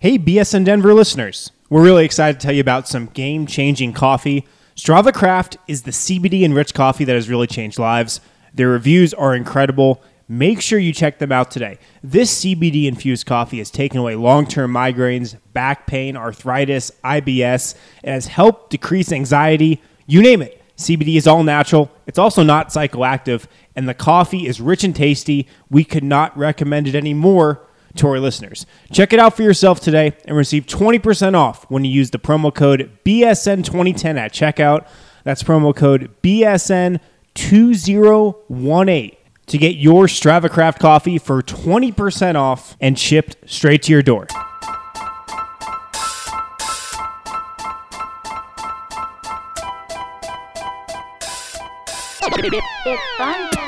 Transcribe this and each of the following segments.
Hey, BSN Denver listeners. We're really excited to tell you about some game changing coffee. Strava Craft is the CBD enriched coffee that has really changed lives. Their reviews are incredible. Make sure you check them out today. This CBD infused coffee has taken away long term migraines, back pain, arthritis, IBS. It has helped decrease anxiety, you name it. CBD is all natural. It's also not psychoactive, and the coffee is rich and tasty. We could not recommend it any more to our listeners. Check it out for yourself today and receive 20% off when you use the promo code BSN2010 at checkout. That's promo code BSN2018 to get your Strava Craft coffee for 20% off and shipped straight to your door. It's fun.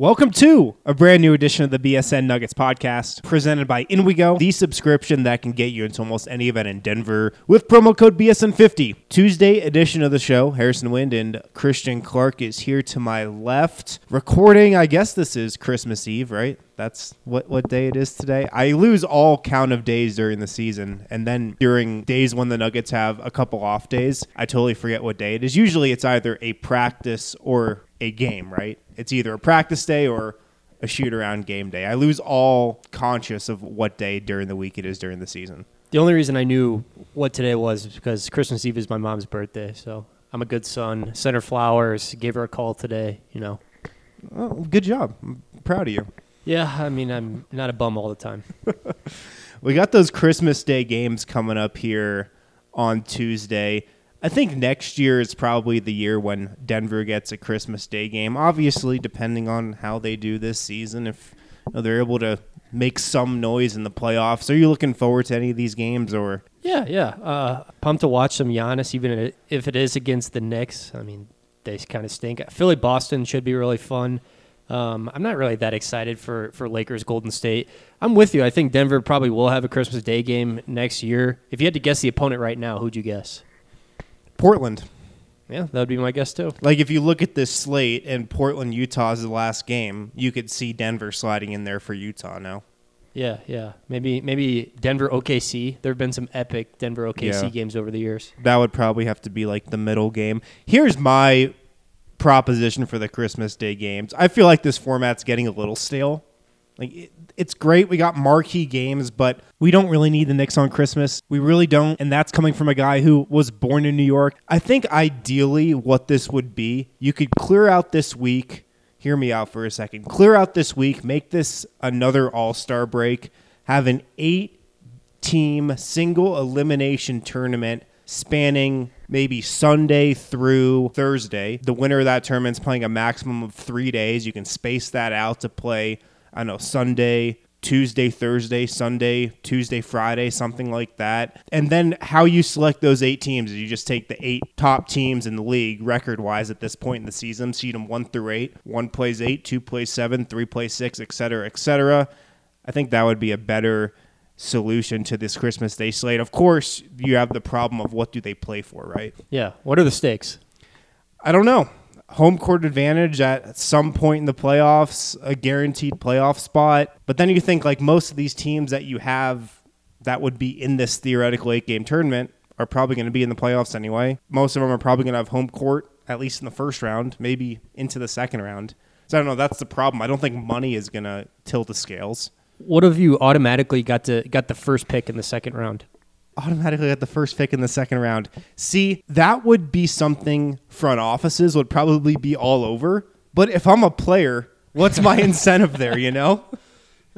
Welcome to a brand new edition of the BSN Nuggets podcast presented by InWeGo, the subscription that can get you into almost any event in Denver with promo code BSN50. Tuesday edition of the show, Harrison Wind and Christian Clark is here to my left. Recording, I guess this is Christmas Eve, right? That's what, what day it is today. I lose all count of days during the season. And then during days when the Nuggets have a couple off days, I totally forget what day it is. Usually it's either a practice or a game, right? It's either a practice day or a shoot around game day. I lose all conscious of what day during the week it is during the season. The only reason I knew what today was is because Christmas Eve is my mom's birthday. So I'm a good son. Sent her flowers. Gave her a call today. You know. Oh, good job. I'm proud of you. Yeah, I mean I'm not a bum all the time. We got those Christmas Day games coming up here on Tuesday. I think next year is probably the year when Denver gets a Christmas Day game. Obviously, depending on how they do this season, if you know, they're able to make some noise in the playoffs. Are you looking forward to any of these games or Yeah, yeah. Uh, pumped to watch some Giannis, even if it is against the Knicks. I mean, they kind of stink. Philly Boston should be really fun. Um, I'm not really that excited for, for Lakers Golden State. I'm with you. I think Denver probably will have a Christmas Day game next year. If you had to guess the opponent right now, who'd you guess? Portland? Yeah, that would be my guess too. Like if you look at this slate and Portland Utah is the last game, you could see Denver sliding in there for Utah now. Yeah, yeah. Maybe maybe Denver OKC. There have been some epic Denver OKC Yeah. games over the years. That would probably have to be like the middle game. Here's my proposition for the Christmas Day games. I feel like this format's getting a little stale. Like it, it's great we got marquee games, but we don't really need the Knicks on Christmas. We really don't, and that's coming from a guy who was born in New York. I think ideally what this would be, you could clear out this week. Hear me out for a second. Clear out this week, make this another All-Star break, have an 8 team single elimination tournament spanning maybe Sunday through Thursday. The winner of that tournament's playing a maximum of three days. You can space that out to play, I don't know, Sunday, Tuesday, Thursday, Sunday, Tuesday, Friday, something like that. And then how you select those eight teams is you just take the eight top teams in the league record wise at this point in the season, seed them one through eight. One plays eight, two plays seven, three plays six, et cetera, et cetera. I think that would be a better solution to this Christmas Day slate. Of course, you have the problem of what do they play for, right? Yeah. What are the stakes? I don't know. Home court advantage at some point in the playoffs, a guaranteed playoff spot. But then you think like most of these teams that you have that would be in this theoretical eight game tournament are probably going to be in the playoffs anyway. Most of them are probably going to have home court at least in the first round, maybe into the second round. So I don't know. That's the problem. I don't think money is going to tilt the scales. What if you automatically got to got the first pick in the second round? Automatically got the first pick in the second round. See, that would be something front offices would probably be all over. But if I'm a player, what's my incentive there, you know?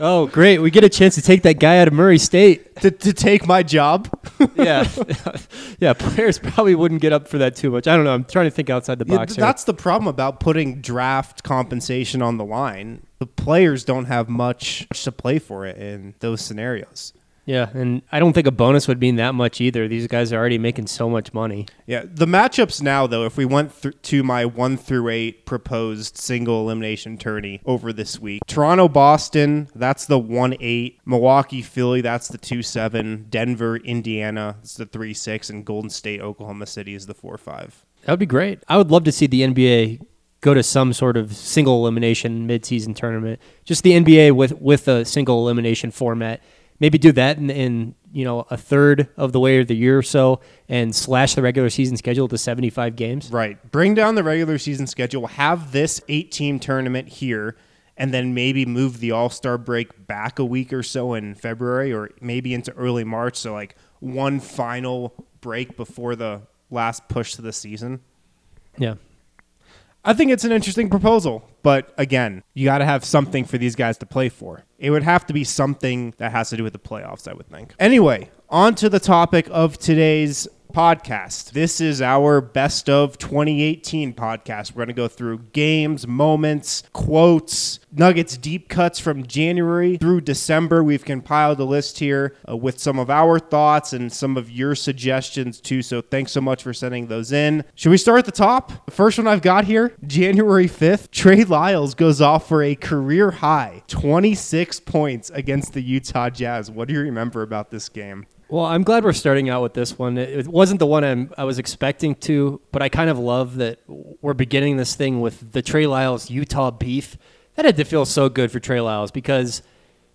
Oh, great! We get a chance to take that guy out of Murray State. to, to take my job. yeah, yeah. Players probably wouldn't get up for that too much. I don't know. I'm trying to think outside the Yeah, box. here. that's the problem about putting draft compensation on the line. The players don't have much to play for it in those scenarios. Yeah, and I don't think a bonus would mean that much either. These guys are already making so much money. Yeah, the matchups now, though, if we went th- to my one through eight proposed single elimination tourney over this week, Toronto, Boston, that's the one eight. Milwaukee, Philly, that's the two seven. Denver, Indiana, it's the three six, and Golden State, Oklahoma City is the four five. That would be great. I would love to see the NBA go to some sort of single elimination midseason tournament. Just the NBA with with a single elimination format. Maybe do that in, in you know a third of the way of the year or so, and slash the regular season schedule to seventy five games. Right. Bring down the regular season schedule. Have this eight team tournament here, and then maybe move the All Star break back a week or so in February, or maybe into early March. So like one final break before the last push to the season. Yeah. I think it's an interesting proposal, but again, you got to have something for these guys to play for. It would have to be something that has to do with the playoffs, I would think. Anyway, on to the topic of today's podcast. This is our best of 2018 podcast. We're going to go through games, moments, quotes, Nuggets deep cuts from January through December. We've compiled a list here uh, with some of our thoughts and some of your suggestions too. So thanks so much for sending those in. Should we start at the top? The first one I've got here, January 5th, Trey Lyles goes off for a career high 26 points against the Utah Jazz. What do you remember about this game? Well, I'm glad we're starting out with this one. It wasn't the one I'm, I was expecting to, but I kind of love that we're beginning this thing with the Trey Lyles Utah beef. That had to feel so good for Trey Lyles because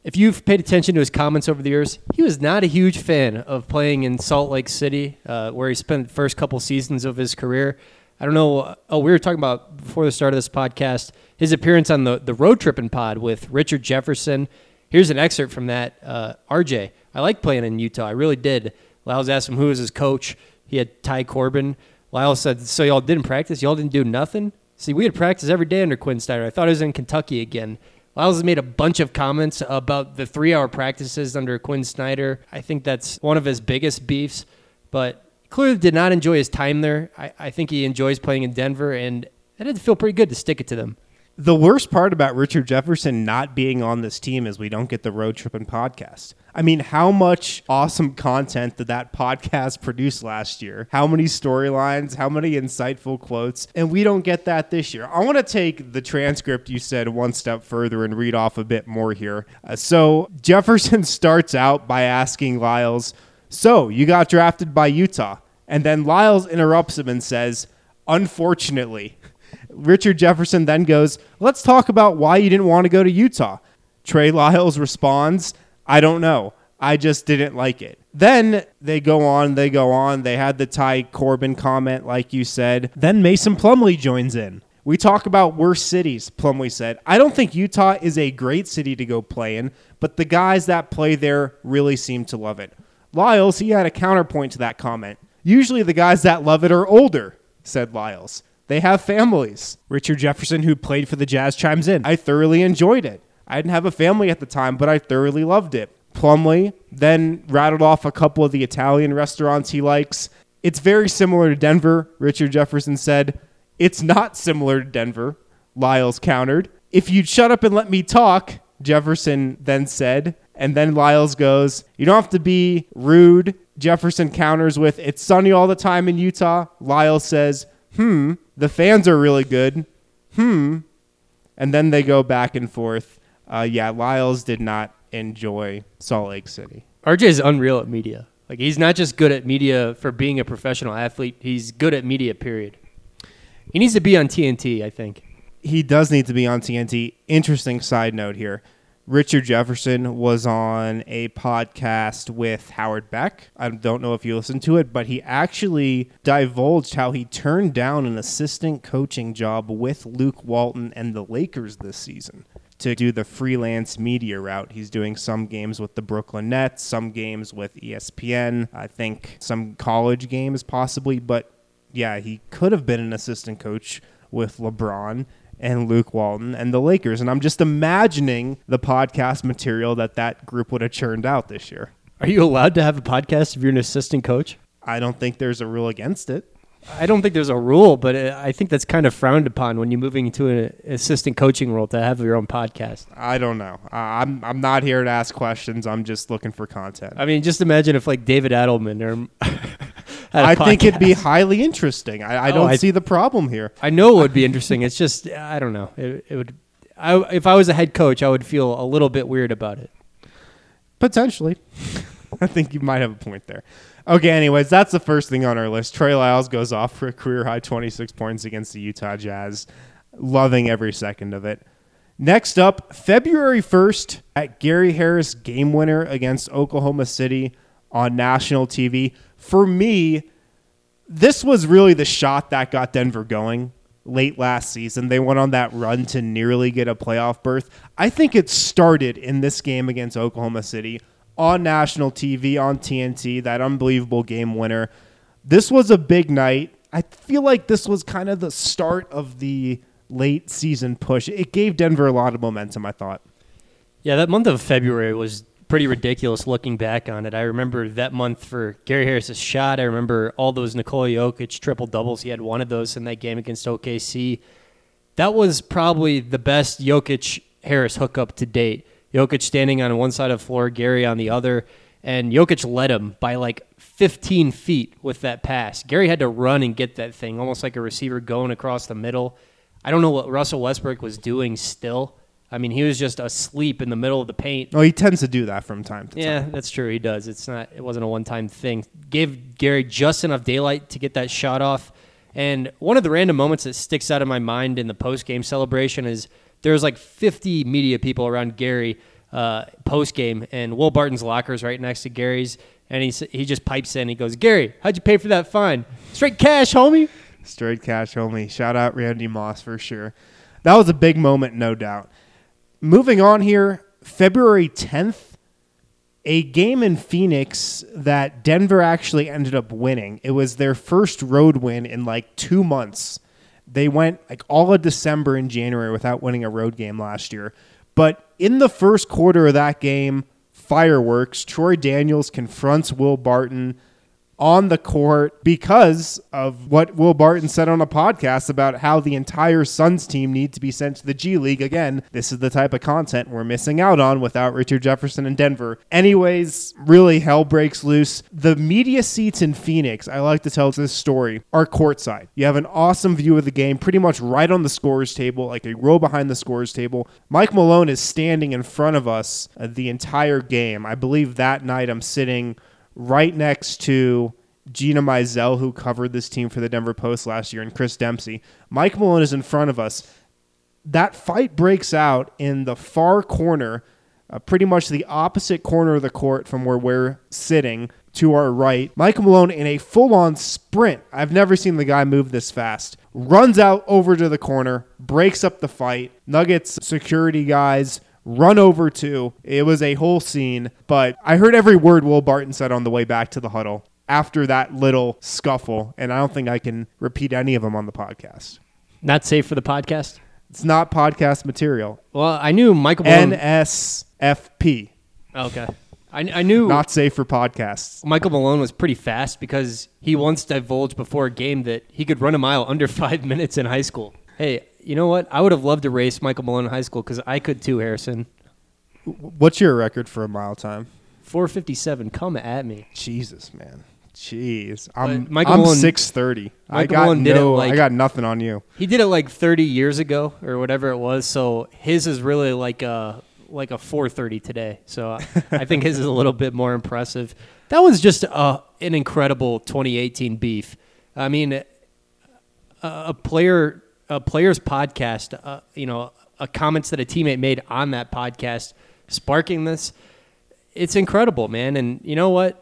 if you've paid attention to his comments over the years, he was not a huge fan of playing in Salt Lake City, uh, where he spent the first couple seasons of his career. I don't know. Oh, we were talking about before the start of this podcast his appearance on the the road tripping pod with Richard Jefferson. Here's an excerpt from that. Uh, RJ, I like playing in Utah. I really did. Lyles asked him who was his coach. He had Ty Corbin. Lyles said, "So y'all didn't practice? Y'all didn't do nothing? See, we had practice every day under Quin Snyder. I thought I was in Kentucky again." Lyles has made a bunch of comments about the three-hour practices under Quin Snyder. I think that's one of his biggest beefs, but clearly did not enjoy his time there. I, I think he enjoys playing in Denver, and it did feel pretty good to stick it to them. The worst part about Richard Jefferson not being on this team is we don't get the road trip and podcast. I mean, how much awesome content did that podcast produce last year? How many storylines? How many insightful quotes? And we don't get that this year. I want to take the transcript you said one step further and read off a bit more here. Uh, so Jefferson starts out by asking Lyles, So you got drafted by Utah. And then Lyles interrupts him and says, Unfortunately. Richard Jefferson then goes, Let's talk about why you didn't want to go to Utah. Trey Lyles responds, I don't know. I just didn't like it. Then they go on, they go on. They had the Ty Corbin comment, like you said. Then Mason Plumlee joins in. We talk about worse cities, Plumlee said. I don't think Utah is a great city to go play in, but the guys that play there really seem to love it. Lyles, he had a counterpoint to that comment. Usually the guys that love it are older, said Lyles. They have families. Richard Jefferson, who played for the Jazz, chimes in. I thoroughly enjoyed it. I didn't have a family at the time, but I thoroughly loved it. Plumlee then rattled off a couple of the Italian restaurants he likes. It's very similar to Denver, Richard Jefferson said. It's not similar to Denver, Lyles countered. If you'd shut up and let me talk, Jefferson then said. And then Lyles goes, You don't have to be rude. Jefferson counters with, It's sunny all the time in Utah. Lyles says, Hmm, the fans are really good. Hmm. And then they go back and forth. Uh, yeah, Lyles did not enjoy Salt Lake City. RJ is unreal at media. Like he's not just good at media for being a professional athlete. He's good at media. Period. He needs to be on TNT. I think. he does need to be on TNT. Interesting side note here. Richard Jefferson was on a podcast with Howard Beck. I don't know if you listened to it, but he actually divulged how he turned down an assistant coaching job with Luke Walton and the Lakers this season to do the freelance media route. He's doing some games with the Brooklyn Nets, some games with ESPN, I think some college games possibly, but yeah, he could have been an assistant coach with LeBron and Luke Walton and the Lakers. And I'm just imagining the podcast material that that group would have churned out this year. Are you allowed to have a podcast if you're an assistant coach? I don't think there's a rule against it. I don't think there's a rule, but uh, I think that's kind of frowned upon when you're moving into an assistant coaching role to have your own podcast. I don't know. I'm I'm not here to ask questions. I'm just looking for content. I mean, just imagine if like David Adelman or I think it'd be highly interesting. I, I Oh, don't I- see the problem here. I know it would be interesting. It's just I don't know. It, it would. I, if I was a head coach, I would feel a little bit weird about it. Potentially. I think you might have a point there. Okay, anyways, that's the first thing on our list. Trey Lyles goes off for a career high 26 points against the Utah Jazz. Loving every second of it. Next up, February 1st at Gary Harris game winner against Oklahoma City on national TV. For me, this was really the shot that got Denver going late last season. They went on that run to nearly get a playoff berth. I think it started in this game against Oklahoma City on national TV on TNT, that unbelievable game winner. This was a big night. I feel like this was kind of the start of the late season push. It gave Denver a lot of momentum, I thought. Yeah, that month of February was pretty ridiculous looking back on it. I remember that month for Gary Harris's shot. I remember all those Nikola Jokic triple doubles. He had one of those in that game against OKC. That was probably the best Jokic Harris hookup to date. Jokic standing on one side of the floor, Gary on the other, and Jokic led him by like 15 feet with that pass. Gary had to run and get that thing, almost like a receiver going across the middle. I don't know what Russell Westbrook was doing still. I mean, he was just asleep in the middle of the paint. Oh, he tends to do that from time to Yeah, time. that's true. He does. It's not. It wasn't a one-time thing. Gave Gary just enough daylight to get that shot off. And one of the random moments that sticks out in my mind in the post-game celebration is there was like 50 media people around Gary uh, post-game, and Will Barton's locker is right next to Gary's, and he he just pipes in. He goes, "Gary, how'd you pay for that fine? Straight cash, homie." Straight cash homie. Shout out Randy Moss for sure. That was a big moment, no doubt. Moving on here, February 10th, a game in Phoenix that Denver actually ended up winning. It was their first road win in like two months. They went like all of December and January without winning a road game last year. But in the first quarter of that game, fireworks, Troy Daniels confronts Will Barton on the court because of what Will Barton said on a podcast about how the entire Suns team need to be sent to the G League. Again, this is the type of content we're missing out on without Richard Jefferson in Denver. Anyways, really hell breaks loose. The media seats in Phoenix, I like to tell this story, are courtside. You have an awesome view of the game, pretty much right on the scorer's table, like a row behind the scorer's table. Mike Malone is standing in front of us uh, the entire game. I believe that night I'm sitting right next to Gina Mizell, who covered this team for the Denver Post last year, and Chris Dempsey. Mike Malone is in front of us. That fight breaks out in the far corner, uh, pretty much the opposite corner of the court from where we're sitting to our right. Mike Malone, in a full on sprint, I've never seen the guy move this fast, runs out over to the corner, breaks up the fight. Nuggets security guys run over to. It was a whole scene, but I heard every word Will Barton said on the way back to the huddle after that little scuffle, and I don't think I can repeat any of them on the podcast. Not safe for the podcast. It's not podcast material. Well, I knew Michael Malone. NSFP, okay, I, I knew not safe for podcasts. Michael Malone was pretty fast because he once divulged before a game that he could run a mile under five minutes in high school. Hey, you know what? I would have loved to race Michael Malone in high school because I could too, Harrison. What's your record for a mile time? 457, come at me. Jesus, man. Jeez, I'm Michael I'm Malone- six thirty. I Michael got Malone no, like- I got nothing on you. He did it like 30 years ago or whatever it was. So his is really like a like a 430 today. So I- I think his is a little bit more impressive. That was just a, an incredible 2018 beef. I mean, a, a player a player's podcast, uh, you know, a comments that a teammate made on that podcast, sparking this. It's incredible, man. And you know what?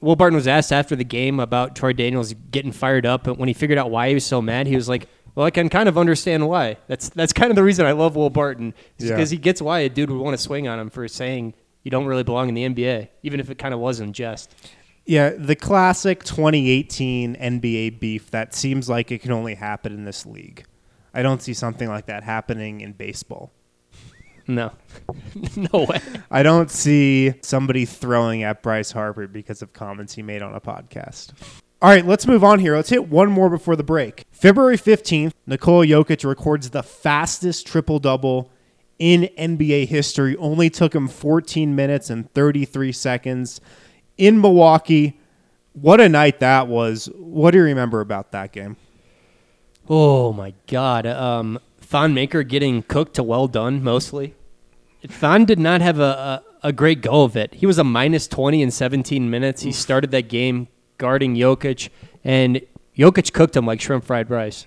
Will Barton was asked after the game about Troy Daniels getting fired up, and when he figured out why he was so mad, he was like, "Well, I can kind of understand why. That's that's kind of the reason I love Will Barton, is Yeah. because he gets why a dude would want to swing on him for saying you don't really belong in the NBA, even if it kind of was in jest." Yeah, the classic 2018 NBA beef that seems like it can only happen in this league. I don't see something like that happening in baseball. No, no way. I don't see somebody throwing at Bryce Harper because of comments he made on a podcast. All right, let's move on here. Let's hit one more before the break. February 15th, Nikola Jokic records the fastest triple double in NBA history. Only took him 14 minutes and 33 seconds in Milwaukee. What a night that was. What do you remember about that game? Oh my God. Um, Thon Maker getting cooked to well done mostly. Thon did not have a, a, a great go of it. He was a minus 20 in 17 minutes. He started that game guarding Jokic, and Jokic cooked him like shrimp fried rice.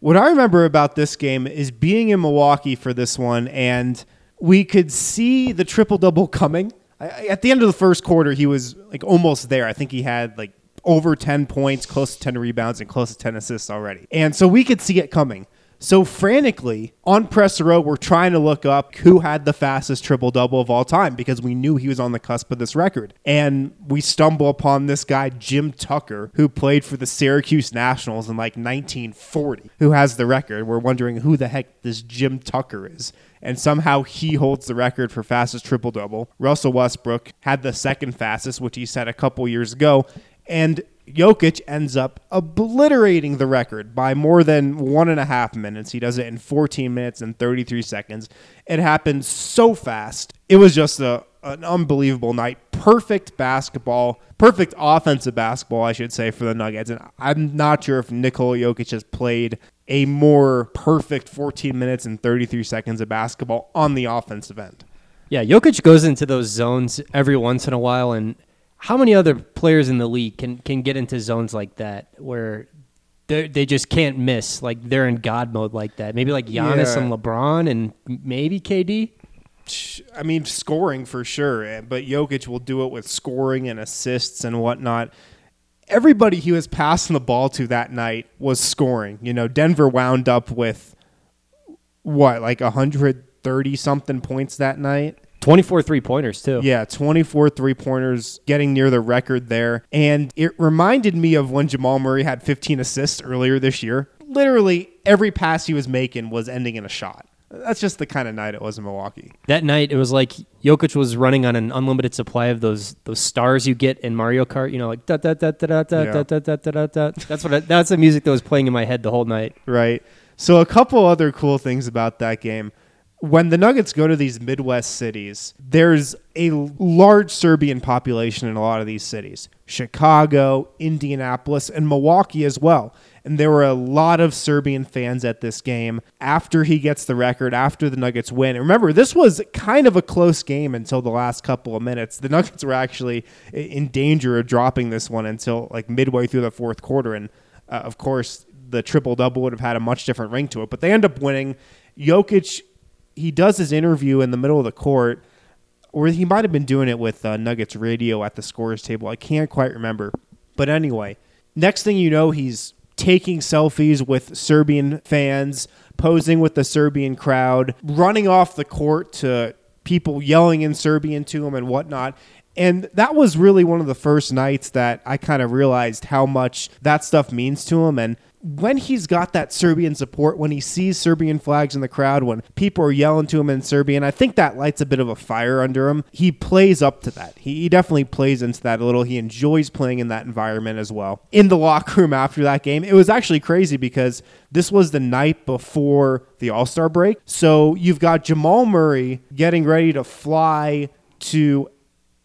What I remember about this game is being in Milwaukee for this one, and we could see the triple double coming. At the end of the first quarter, he was like almost there. I think he had like over 10 points, close to 10 rebounds, and close to 10 assists already. And so we could see it coming. So frantically on press row, we're trying to look up who had the fastest triple double of all time because we knew he was on the cusp of this record. And we stumble upon this guy, Jim Tucker, who played for the Syracuse Nationals in like 1940, who has the record. We're wondering who the heck this Jim Tucker is. And somehow he holds the record for fastest triple double. Russell Westbrook had the second fastest, which he set a couple years ago. And Jokic ends up obliterating the record by more than one and a half minutes. He does it in 14 minutes and 33 seconds. It happened so fast. It was just a, an unbelievable night. Perfect basketball, perfect offensive basketball, I should say, for the Nuggets. And I'm not sure if Nikola Jokic has played a more perfect 14 minutes and 33 seconds of basketball on the offensive end. Yeah, Jokic goes into those zones every once in a while, and how many other players in the league can can get into zones like that where they they just can't miss? Like they're in God mode like that. Maybe like Giannis Yeah. and LeBron and maybe KD. I mean, scoring for sure, eh, but Jokic will do it with scoring and assists and whatnot. Everybody he was passing the ball to that night was scoring. You know, Denver wound up with what, like 130 something points that night? 24 three pointers too. Yeah, 24 three pointers, getting near the record there. And it reminded me of when Jamal Murray had 15 assists earlier this year. Literally every pass he was making was ending in a shot. That's just the kind of night it was in Milwaukee. That night, it was like Jokic was running on an unlimited supply of those those stars you get in Mario Kart. You know, like da da da da da da da da da da da. That's what I, that's the music that was playing in my head the whole night. right? So a couple other cool things about that game. When the Nuggets go to these Midwest cities, there's a large Serbian population in a lot of these cities. Chicago, Indianapolis, and Milwaukee as well. And there were a lot of Serbian fans at this game after he gets the record, after the Nuggets win. And remember, this was kind of a close game until the last couple of minutes. The Nuggets were actually in danger of dropping this one until like midway through the fourth quarter. And uh, of course, the triple double would have had a much different ring to it. But they end up winning. Jokic, he does his interview in the middle of the court, or he might have been doing it with uh, Nuggets radio at the scores table. I can't quite remember. But anyway, next thing you know, he's taking selfies with Serbian fans, posing with the Serbian crowd, running off the court to people yelling in Serbian to him and whatnot. And that was really one of the first nights that I kind of realized how much that stuff means to him. And when he's got that Serbian support, when he sees Serbian flags in the crowd, when people are yelling to him in Serbian, I think that lights a bit of a fire under him. He plays up to that. He, definitely plays into that a little. He enjoys playing in that environment as well. In the locker room after that game, it was actually crazy because this was the night before the All Star break. So you've got Jamal Murray getting ready to fly to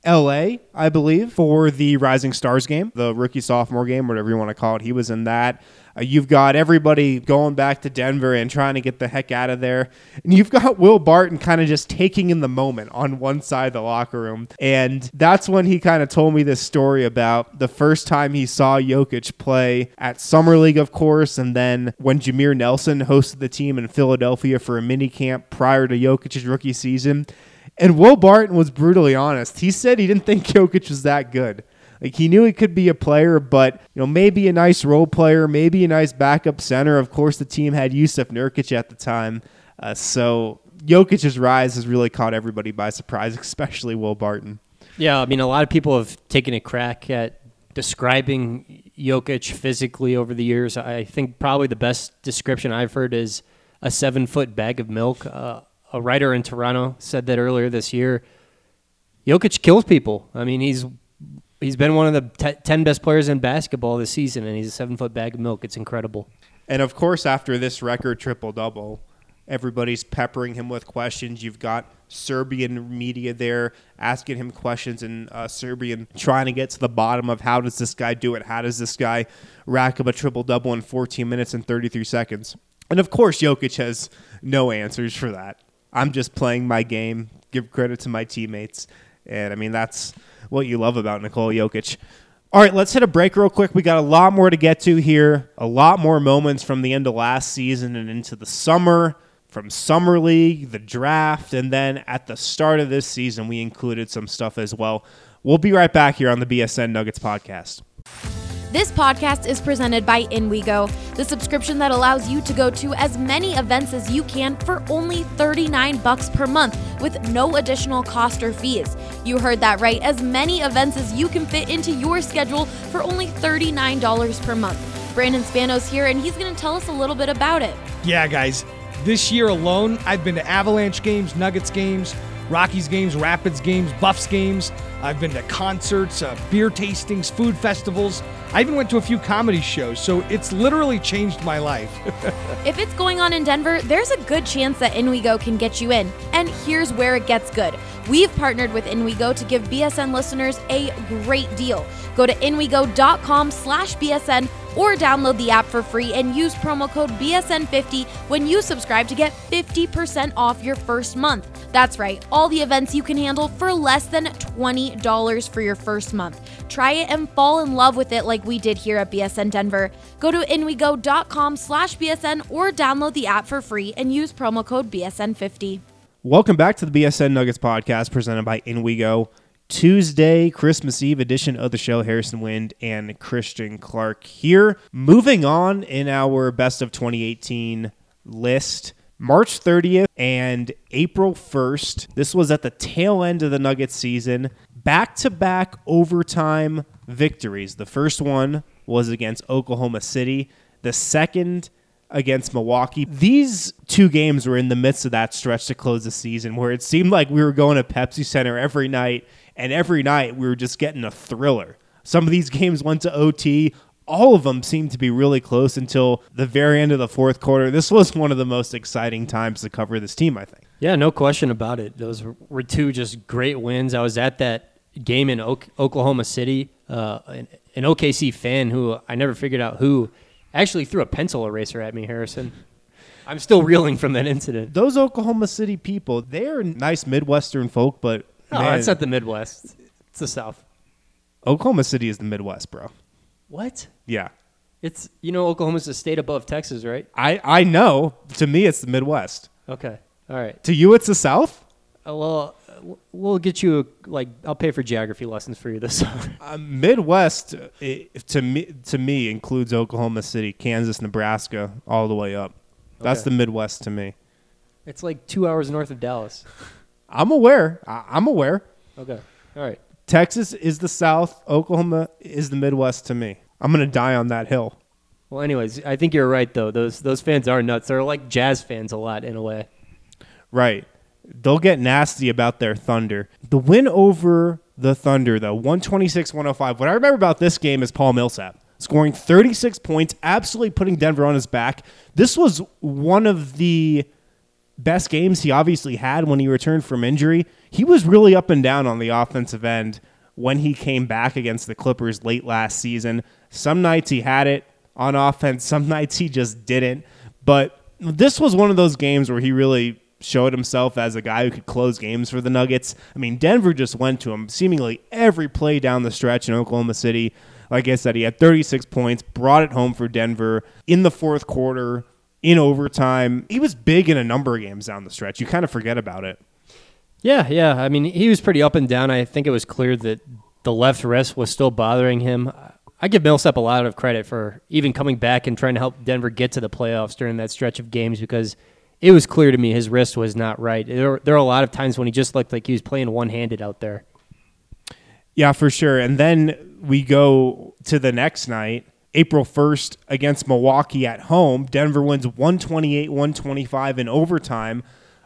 LA, I believe, for the Rising Stars game, the rookie sophomore game, whatever you want to call it. He was in that. Uh, you've got everybody going back to Denver and trying to get the heck out of there. And you've got Will Barton kind of just taking in the moment on one side of the locker room. And that's when he kind of told me this story about the first time he saw Jokic play at Summer League, of course, and then when Jameer Nelson hosted the team in Philadelphia for a mini camp prior to Jokic's rookie season. And Will Barton was brutally honest. He said he didn't think Jokic was that good. Like he knew he could be a player, but you know maybe a nice role player, maybe a nice backup center. Of course, the team had Jusuf Nurkic at the time, uh, so Jokic's rise has really caught everybody by surprise, especially Will Barton. Yeah, I mean, a lot of people have taken a crack at describing Jokic physically over the years. I think probably the best description I've heard is a seven foot bag of milk. Uh, a writer in Toronto said that earlier this year. Jokic kills people. I mean, he's he's been one of the t- ten best players in basketball this season, and he's a seven foot bag of milk. It's incredible. And of course, after this record triple double, everybody's peppering him with questions. You've got Serbian media there asking him questions in uh, Serbian, trying to get to the bottom of how does this guy do it? How does this guy rack up a triple double in 14 minutes and 33 seconds? And of course, Jokic has no answers for that. I'm just playing my game. Give credit to my teammates. And I mean, that's what you love about Nikola Jokic. All right, let's hit a break real quick. We got a lot more to get to here, a lot more moments from the end of last season and into the summer, from Summer League, the draft, and then at the start of this season, we included some stuff as well. We'll be right back here on the BSN Nuggets podcast. This podcast is presented by InWeGo, the subscription that allows you to go to as many events as you can for only 39 bucks per month with no additional cost or fees. You heard that right, as many events as you can fit into your schedule for only $39 per month. Brandon Spanos here and he's going to tell us a little bit about it. Yeah, guys. This year alone, I've been to Avalanche games, Nuggets games, Rockies games, Rapids games, Buffs games. I've been to concerts, uh, beer tastings, food festivals. I even went to a few comedy shows, so it's literally changed my life. if it's going on in Denver, there's a good chance that InWeGo can get you in. And here's where it gets good. We've partnered with InWeGo to give BSN listeners a great deal. Go to inwego.com slash BSN or download the app for free and use promo code BSN50 when you subscribe to get 50% off your first month. That's right, all the events you can handle for less than $20 for your first month. Try it and fall in love with it like we did here at BSN Denver. Go to inwego.com slash BSN or download the app for free and use promo code BSN50. Welcome back to the BSN Nuggets podcast presented by InWeGo. Tuesday, Christmas Eve edition of the show. Harrison Wind and Christian Clark here. Moving on in our best of 2018 list. March 30th and April 1st. This was at the tail end of the Nuggets season. Back to back overtime victories. The first one was against Oklahoma City, the second against Milwaukee. These two games were in the midst of that stretch to close the season where it seemed like we were going to Pepsi Center every night, and every night we were just getting a thriller. Some of these games went to OT all of them seemed to be really close until the very end of the fourth quarter. This was one of the most exciting times to cover this team, I think. Yeah, no question about it. Those were two just great wins. I was at that game in Oklahoma City. Uh, an, an OKC fan who I never figured out who actually threw a pencil eraser at me, Harrison. I'm still reeling from that incident. Those Oklahoma City people, they're nice Midwestern folk, but. No, man, it's not the Midwest. It's the South. Oklahoma City is the Midwest, bro. What? Yeah. It's you know Oklahoma's a state above Texas, right? I I know. To me, it's the Midwest. Okay. All right. To you, it's the South. Uh, well, we'll get you a, like I'll pay for geography lessons for you this summer. Uh, Midwest it, to me to me includes Oklahoma City, Kansas, Nebraska, all the way up. That's okay. the Midwest to me. It's like two hours north of Dallas. I'm aware. I, I'm aware. Okay. All right. Texas is the South. Oklahoma is the Midwest to me. I'm gonna die on that hill. Well, anyways, I think you're right though. Those those fans are nuts. They're like jazz fans a lot in a way. Right. They'll get nasty about their Thunder. The win over the Thunder, though, 126 105. What I remember about this game is Paul Millsap scoring 36 points, absolutely putting Denver on his back. This was one of the best games he obviously had when he returned from injury. He was really up and down on the offensive end when he came back against the Clippers late last season. Some nights he had it on offense, some nights he just didn't. But this was one of those games where he really showed himself as a guy who could close games for the Nuggets. I mean, Denver just went to him seemingly every play down the stretch in Oklahoma City. Like I said, he had 36 points, brought it home for Denver in the fourth quarter, in overtime. He was big in a number of games down the stretch. You kind of forget about it. Yeah, yeah. I mean, he was pretty up and down. I think it was clear that the left wrist was still bothering him. I give Millsap a lot of credit for even coming back and trying to help Denver get to the playoffs during that stretch of games because it was clear to me his wrist was not right. There, there are a lot of times when he just looked like he was playing one handed out there. Yeah, for sure. And then we go to the next night, April 1st against Milwaukee at home. Denver wins 128 125 in overtime.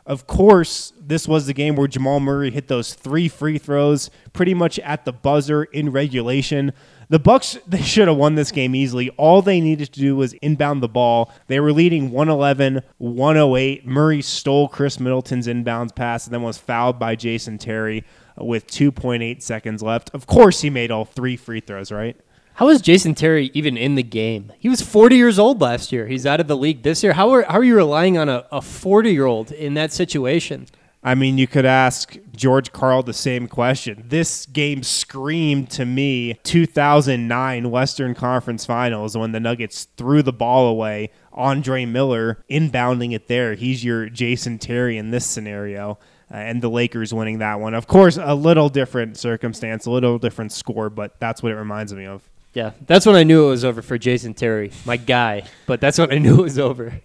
Of course, this was the game where Jamal Murray hit those three free throws pretty much at the buzzer in regulation. The Bucks they should have won this game easily. All they needed to do was inbound the ball. They were leading 111, 108. Murray stole Khris Middleton's inbounds pass and then was fouled by Jason Terry with 2.8 seconds left. Of course, he made all three free throws, right? How is Jason Terry even in the game? He was 40 years old last year. He's out of the league this year. How are, how are you relying on a 40 year old in that situation? I mean, you could ask George Karl the same question. This game screamed to me 2009 Western Conference Finals when the Nuggets threw the ball away. Andre Miller inbounding it there. He's your Jason Terry in this scenario. Uh, and the Lakers winning that one. Of course, a little different circumstance, a little different score, but that's what it reminds me of. Yeah, that's when I knew it was over for Jason Terry, my guy. But that's when I knew it was over.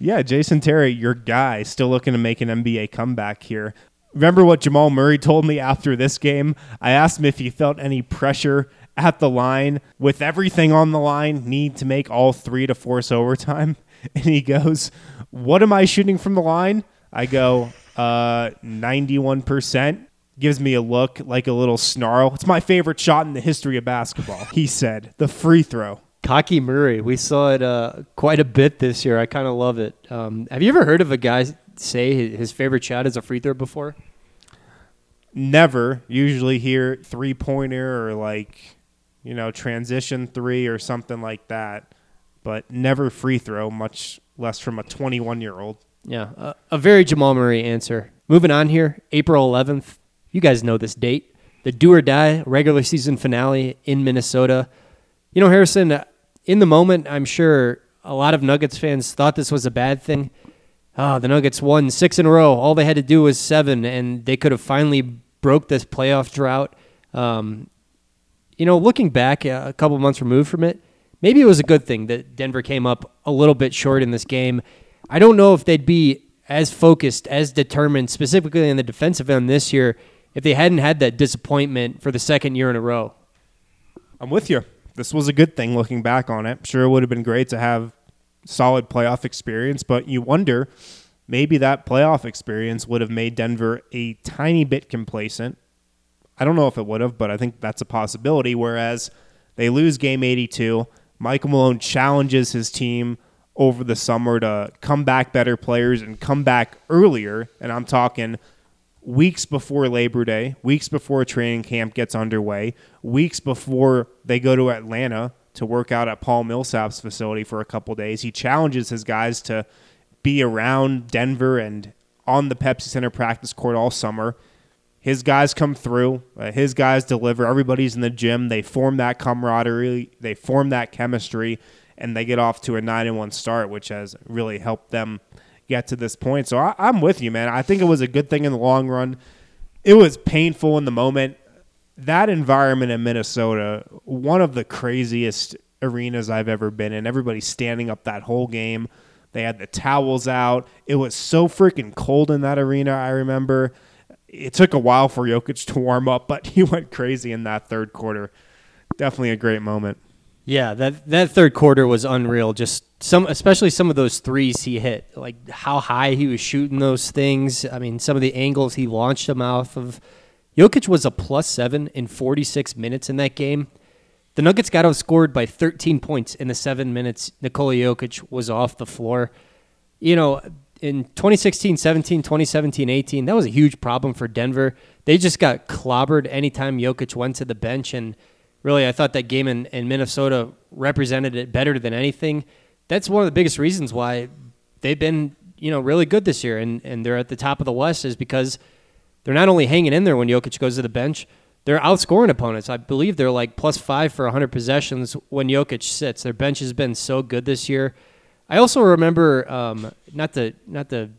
Yeah, Jason Terry, your guy, still looking to make an NBA comeback here. Remember what Jamal Murray told me after this game? I asked him if he felt any pressure at the line with everything on the line, need to make all three to force overtime. And he goes, What am I shooting from the line? I go, uh, 91% gives me a look like a little snarl. It's my favorite shot in the history of basketball. He said, the free throw. Kaki Murray. We saw it uh, quite a bit this year. I kind of love it. Um, have you ever heard of a guy say his favorite shot is a free throw before? Never. Usually hear three pointer or like, you know, transition three or something like that, but never free throw, much less from a 21 year old. Yeah, uh, a very Jamal Murray answer. Moving on here, April 11th, you guys know this date. The do or die regular season finale in Minnesota. You know, Harrison, in the moment, I'm sure a lot of Nuggets fans thought this was a bad thing. Oh, the Nuggets won six in a row. All they had to do was seven, and they could have finally broke this playoff drought. Um, you know, looking back uh, a couple months removed from it, maybe it was a good thing that Denver came up a little bit short in this game. I don't know if they'd be as focused, as determined, specifically in the defensive end this year if they hadn't had that disappointment for the second year in a row. I'm with you. This was a good thing looking back on it. Sure, it would have been great to have solid playoff experience, but you wonder maybe that playoff experience would have made Denver a tiny bit complacent. I don't know if it would have, but I think that's a possibility. Whereas they lose game 82, Michael Malone challenges his team over the summer to come back better players and come back earlier. And I'm talking weeks before Labor Day, weeks before training camp gets underway, weeks before they go to Atlanta to work out at Paul Millsap's facility for a couple days. He challenges his guys to be around Denver and on the Pepsi Center practice court all summer. His guys come through. Uh, his guys deliver. Everybody's in the gym. They form that camaraderie. They form that chemistry, and they get off to a nine and one start, which has really helped them get to this point. So I, I'm with you, man. I think it was a good thing in the long run. It was painful in the moment. That environment in Minnesota, one of the craziest arenas I've ever been in. Everybody standing up that whole game. They had the towels out. It was so freaking cold in that arena. I remember it took a while for Jokic to warm up, but he went crazy in that third quarter. Definitely a great moment. Yeah, that that third quarter was unreal. Just some, especially some of those threes he hit, like how high he was shooting those things. I mean, some of the angles he launched them off of. Jokic was a plus seven in 46 minutes in that game. The Nuggets got outscored by 13 points in the seven minutes Nikola Jokic was off the floor. You know, in 2016, 17, 2017, 18, that was a huge problem for Denver. They just got clobbered anytime Jokic went to the bench. And really, I thought that game in, in Minnesota represented it better than anything that's one of the biggest reasons why they've been you know really good this year and and they're at the top of the West is because they're not only hanging in there when Jokic goes to the bench, they're outscoring opponents. I believe they're like plus five for 100 possessions when Jokic sits. Their bench has been so good this year. I also remember um, not to not to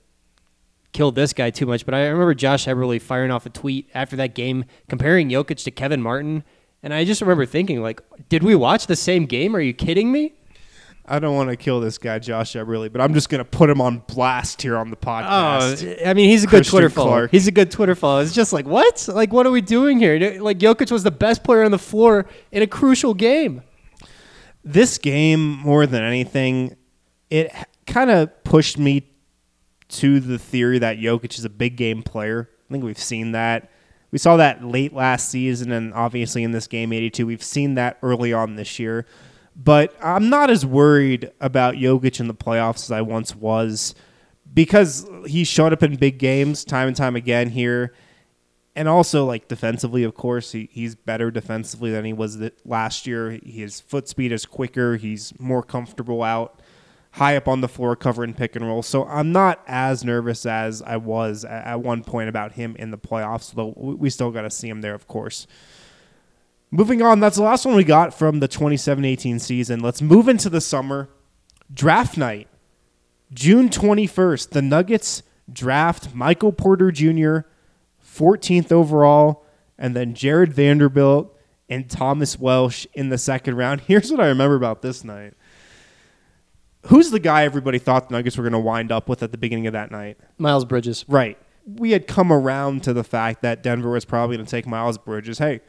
kill this guy too much, but I remember Josh Eberle firing off a tweet after that game comparing Jokic to Kevin Martin, and I just remember thinking like, did we watch the same game? Are you kidding me? I don't want to kill this guy, Josh Eberle, but I'm just going to put him on blast here on the oh, podcast. Oh, I mean, he's a good Christian Twitter follower. Clark. He's a good Twitter follower. It's just like, what? Like, what are we doing here? Like, Jokic was the best player on the floor in a crucial game. this game more than anything, it kind of pushed me to the theory that Jokic is a big game player. I think we've seen that. We saw that late last season, and obviously in this game 82. We've seen that early on this year. But I'm not as worried about Jokic in the playoffs as I once was because he showed up in big games time and time again here. And also, like defensively, of course, he, he's better defensively than he was last year. His foot speed is quicker. He's more comfortable out high up on the floor covering pick and roll. So I'm not as nervous as I was at, one point about him in the playoffs, though we, still got to see him there, of course. Moving on, that's the last one we got from the 27-18 season. Let's move into the summer. Draft night, June 21st. The Nuggets draft Michael Porter Jr., 14th overall, and then Jarred Vanderbilt and Thomas Welsh in the second round. Here's what I remember about this night. Who's the guy everybody thought the Nuggets were going to wind up with at the beginning of that night? Miles Bridges. Right. We had come around to the fact that Denver was probably going to take Miles Bridges. Hey,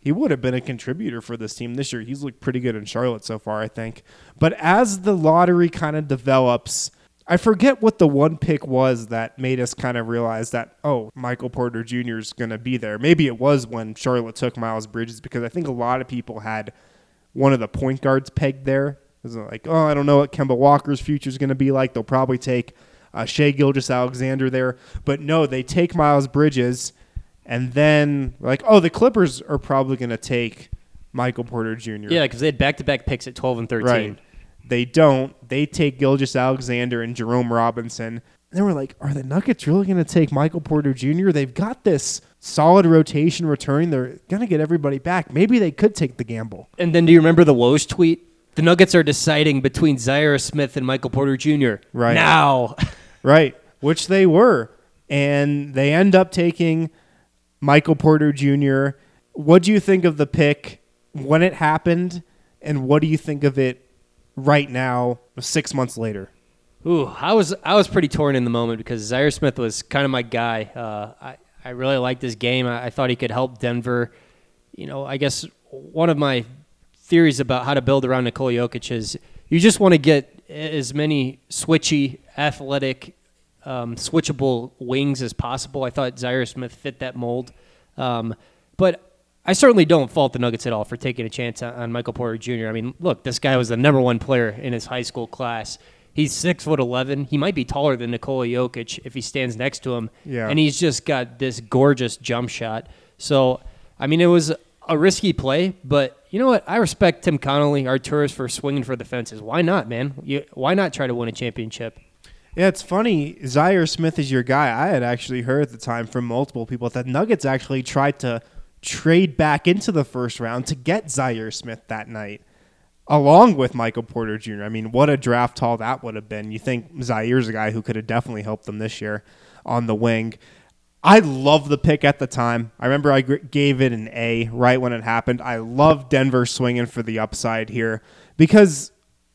he would have been a contributor for this team this year. He's looked pretty good in Charlotte so far, I think. But as the lottery kind of develops, I forget what the one pick was that made us kind of realize that, oh, Michael Porter Jr. is going to be there. Maybe it was when Charlotte took Miles Bridges because I think a lot of people had one of the point guards pegged there. It was like, oh, I don't know what Kemba Walker's future is going to be like. They'll probably take uh, Shai Gilgeous-Alexander there. But no, they take Miles Bridges, and then like, oh, the Clippers are probably going to take Michael Porter Jr. Yeah, because they had back to back picks at 12 and 13. Right. They don't. They take Gilgis Alexander and Jerome Robinson. And they were like, are the Nuggets really going to take Michael Porter Jr.? They've got this solid rotation returning. They're going to get everybody back. Maybe they could take the gamble. And then do you remember the Woj tweet? The Nuggets are deciding between Zhaire Smith and Michael Porter Jr. Right. Now. Right. Which they were. And they end up taking Michael Porter Jr. What do you think of the pick when it happened? And what do you think of it right now, six months later? Ooh, I was I was pretty torn in the moment because Zhaire Smith was kind of my guy. Uh, I I really liked this game. I, I thought he could help Denver. You know, I guess one of my theories about how to build around Nikola Jokic is you just want to get as many switchy, athletic, um, switchable wings as possible. I thought Zhaire Smith fit that mold, um, but I certainly don't fault the Nuggets at all for taking a chance on, Michael Porter Jr. I mean, look, this guy was the number one player in his high school class. He's six foot eleven. He might be taller than Nikola Jokic if he stands next to him. Yeah. And he's just got this gorgeous jump shot. So, I mean, it was a risky play, but you know what? I respect Tim Connolly, Arturas, for swinging for the fences. Why not, man? You, why not try to win a championship? Yeah, it's funny. Zhaire Smith is your guy. I had actually heard at the time from multiple people that Nuggets actually tried to trade back into the first round to get Zhaire Smith that night, along with Michael Porter Jr. I mean, what a draft haul that would have been. You think Zhaire's a guy who could have definitely helped them this year on the wing. I love the pick at the time. I remember I gave it an A right when it happened. I love Denver swinging for the upside here because,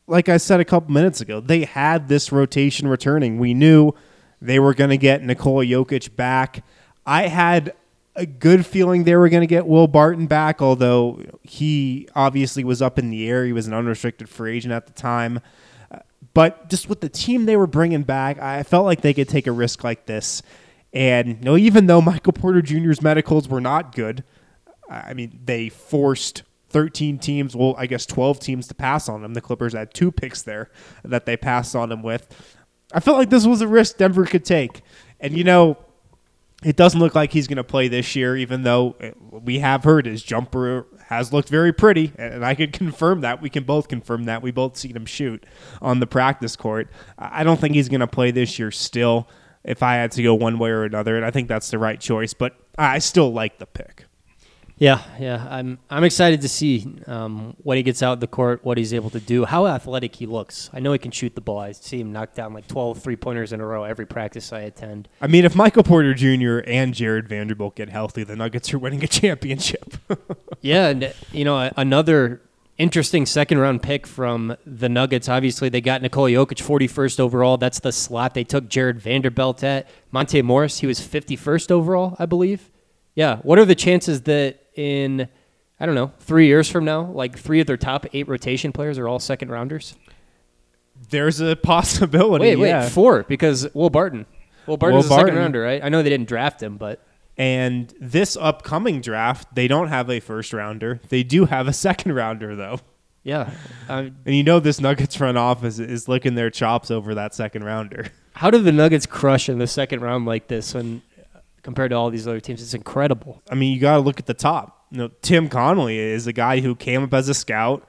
like I said a couple minutes ago, they had this rotation returning. We knew they were going to get Nikola Jokic back. I had a good feeling they were going to get Will Barton back, although he obviously was up in the air. He was an unrestricted free agent at the time. But just with the team they were bringing back, I felt like they could take a risk like this. And you know, even though Michael Porter Jr.'s medicals were not good, I mean, they forced 13 teams, well, I guess 12 teams to pass on him. The Clippers had two picks there that they passed on him with. I felt like this was a risk Denver could take. And, you know, it doesn't look like he's going to play this year, even though uh, we have heard his jumper has looked very pretty, and I could confirm that. We can both confirm that. We both seen him shoot on the practice court. I don't think he's going to play this year still. If I had to go one way or another, and I think that's the right choice, but I still like the pick. Yeah, yeah. I'm I'm excited to see um, when he gets out the court, what he's able to do, how athletic he looks. I know he can shoot the ball. I see him knock down like 12 three pointers in a row every practice I attend. I mean, if Michael Porter Jr. and Jarred Vanderbilt get healthy, the Nuggets are winning a championship. Yeah, and you know another interesting second round pick from the Nuggets. Obviously, they got Nikola Jokic 41st overall. That's the slot they took Jarred Vanderbilt at. Monte Morris, he was 51st overall, I believe. Yeah. What are the chances that in I don't know, three years from now, like three of their top eight rotation players are all second rounders. There's a possibility. Wait, wait, yeah. four because Will Barton. Will Barton's Will a second Barton. rounder, right? I know they didn't draft him, but And this upcoming draft, they don't have a first rounder. They do have a second rounder, though. yeah. Uh, And you know this Nuggets front office is licking their chops over that second rounder. how did the Nuggets crush in the second round like this when compared to all these other teams? It's incredible. I mean, you got to look at the top. You know, Tim Connolly is a guy who came up as a scout.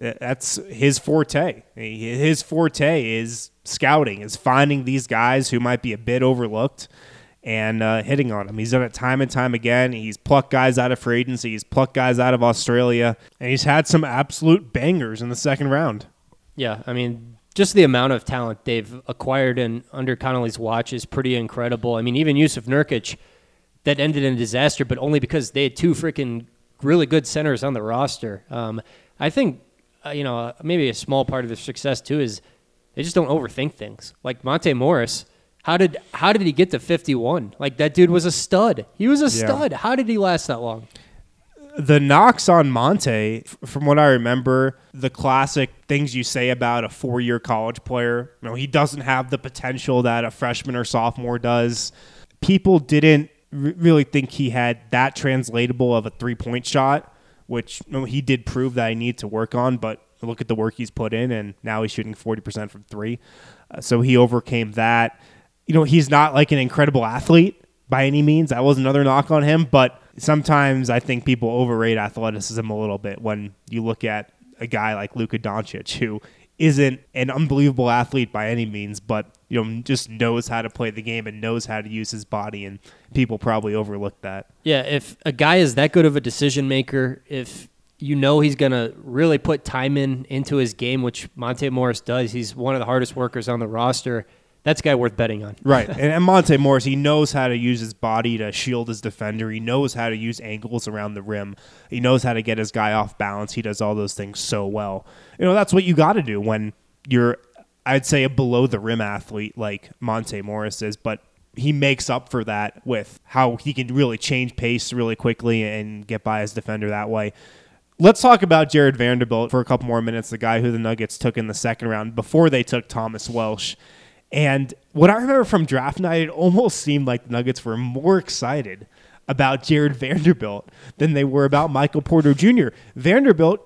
That's his forte. His forte is scouting, is finding these guys who might be a bit overlooked and uh, hitting on him. He's done it time and time again. He's plucked guys out of free agency. He's plucked guys out of Australia, and he's had some absolute bangers in the second round. Yeah, I mean, just the amount of talent they've acquired in under Connolly's watch is pretty incredible. I mean, even Jusuf Nurkic, that ended in a disaster, but only because they had two freaking really good centers on the roster. Um, I think, uh, you know, maybe a small part of their success too is they just don't overthink things. Like Monte Morris, how did how did he get to 51? Like that dude was a stud. He was a Yeah. stud. How did he last that long? the knocks on Monte, from what I remember, the classic things you say about a four-year college player. You know, he doesn't have the potential that a freshman or sophomore does. People didn't r- really think he had that translatable of a three-point shot, which you know, he did prove that he needed to work on. But look at the work he's put in, and now he's shooting forty percent from three. Uh, so he overcame that. You know, he's not like an incredible athlete by any means. That was another knock on him, but sometimes I think people overrate athleticism a little bit when you look at a guy like Luka Doncic who isn't an unbelievable athlete by any means, but you know just knows how to play the game and knows how to use his body, and people probably overlook that. Yeah, if a guy is that good of a decision maker, if you know he's gonna really put time in into his game, which Monte Morris does, he's one of the hardest workers on the roster. That's a guy worth betting on. Right. And, and Monte Morris, he knows how to use his body to shield his defender. He knows how to use angles around the rim. He knows how to get his guy off balance. He does all those things so well. You know, that's what you got to do when you're, I'd say, a below the rim athlete like Monte Morris is. But he makes up for that with how he can really change pace really quickly and get by his defender that way. Let's talk about Jarred Vanderbilt for a couple more minutes, the guy who the Nuggets took in the second round before they took Thomas Welsh. And what I remember from draft night, it almost seemed like the Nuggets were more excited about Jarred Vanderbilt than they were about Michael Porter Jr. Vanderbilt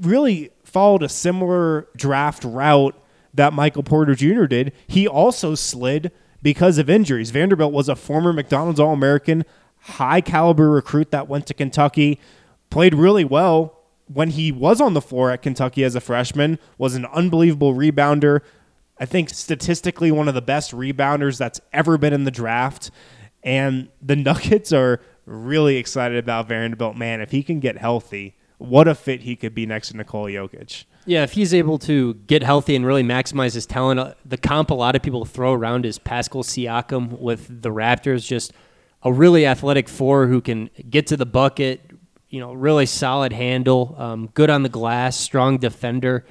really followed a similar draft route that Michael Porter Jr. did. He also slid because of injuries. Vanderbilt was a former McDonald's All American, high caliber recruit that went to Kentucky, played really well when he was on the floor at Kentucky as a freshman, was an unbelievable rebounder. I think statistically one of the best rebounders that's ever been in the draft. And the Nuggets are really excited about Vanderbilt. Man, if he can get healthy, what a fit he could be next to Nikola Jokic. Yeah, if he's able to get healthy and really maximize his talent, uh, the comp a lot of people throw around is Pascal Siakam with the Raptors, just a really athletic four who can get to the bucket, you know, really solid handle, um, good on the glass, strong defender.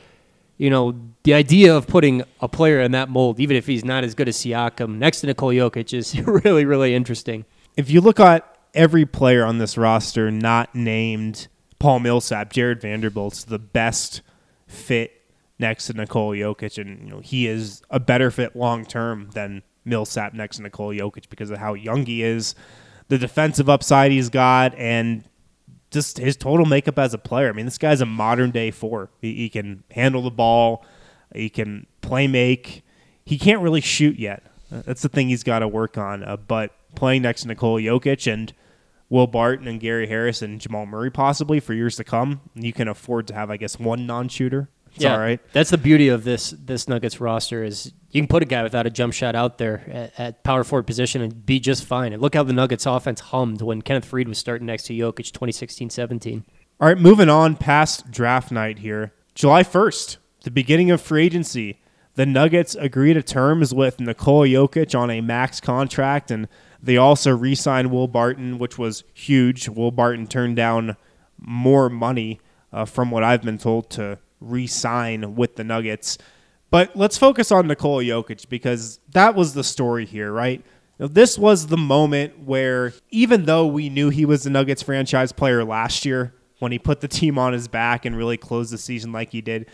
You know, the idea of putting a player in that mold, even if he's not as good as Siakam, next to Nikola Jokic is really, really interesting. If you look at every player on this roster not named Paul Millsap, Jarred Vanderbilt's the best fit next to Nikola Jokic, and you know he is a better fit long term than Millsap next to Nikola Jokic because of how young he is, the defensive upside he's got, and just his total makeup as a player. I mean, this guy's a modern day four. He, he can handle the ball, he can play make. He can't really shoot yet. Uh, That's the thing he's got to work on. Uh, but playing next to Nikola Jokic and Will Barton and Gary Harris and Jamal Murray possibly for years to come, you can afford to have, I guess, one non-shooter. It's all right. That's the beauty of this this Nuggets roster is you can put a guy without a jump shot out there at, at power forward position and be just fine. And look how the Nuggets offense hummed when Kenneth Faried was starting next to Jokic 2016-17. All right, moving on past draft night here. July 1st, the beginning of free agency. The Nuggets agree to terms with Nikola Jokic on a max contract, and they also re signed Will Barton, which was huge. Will Barton turned down more money, uh, from what I've been told, to re sign with the Nuggets. But let's focus on Nikola Jokic because that was the story here, right? This was the moment where, even though we knew he was the Nuggets franchise player last year, when he put the team on his back and really closed the season like he did.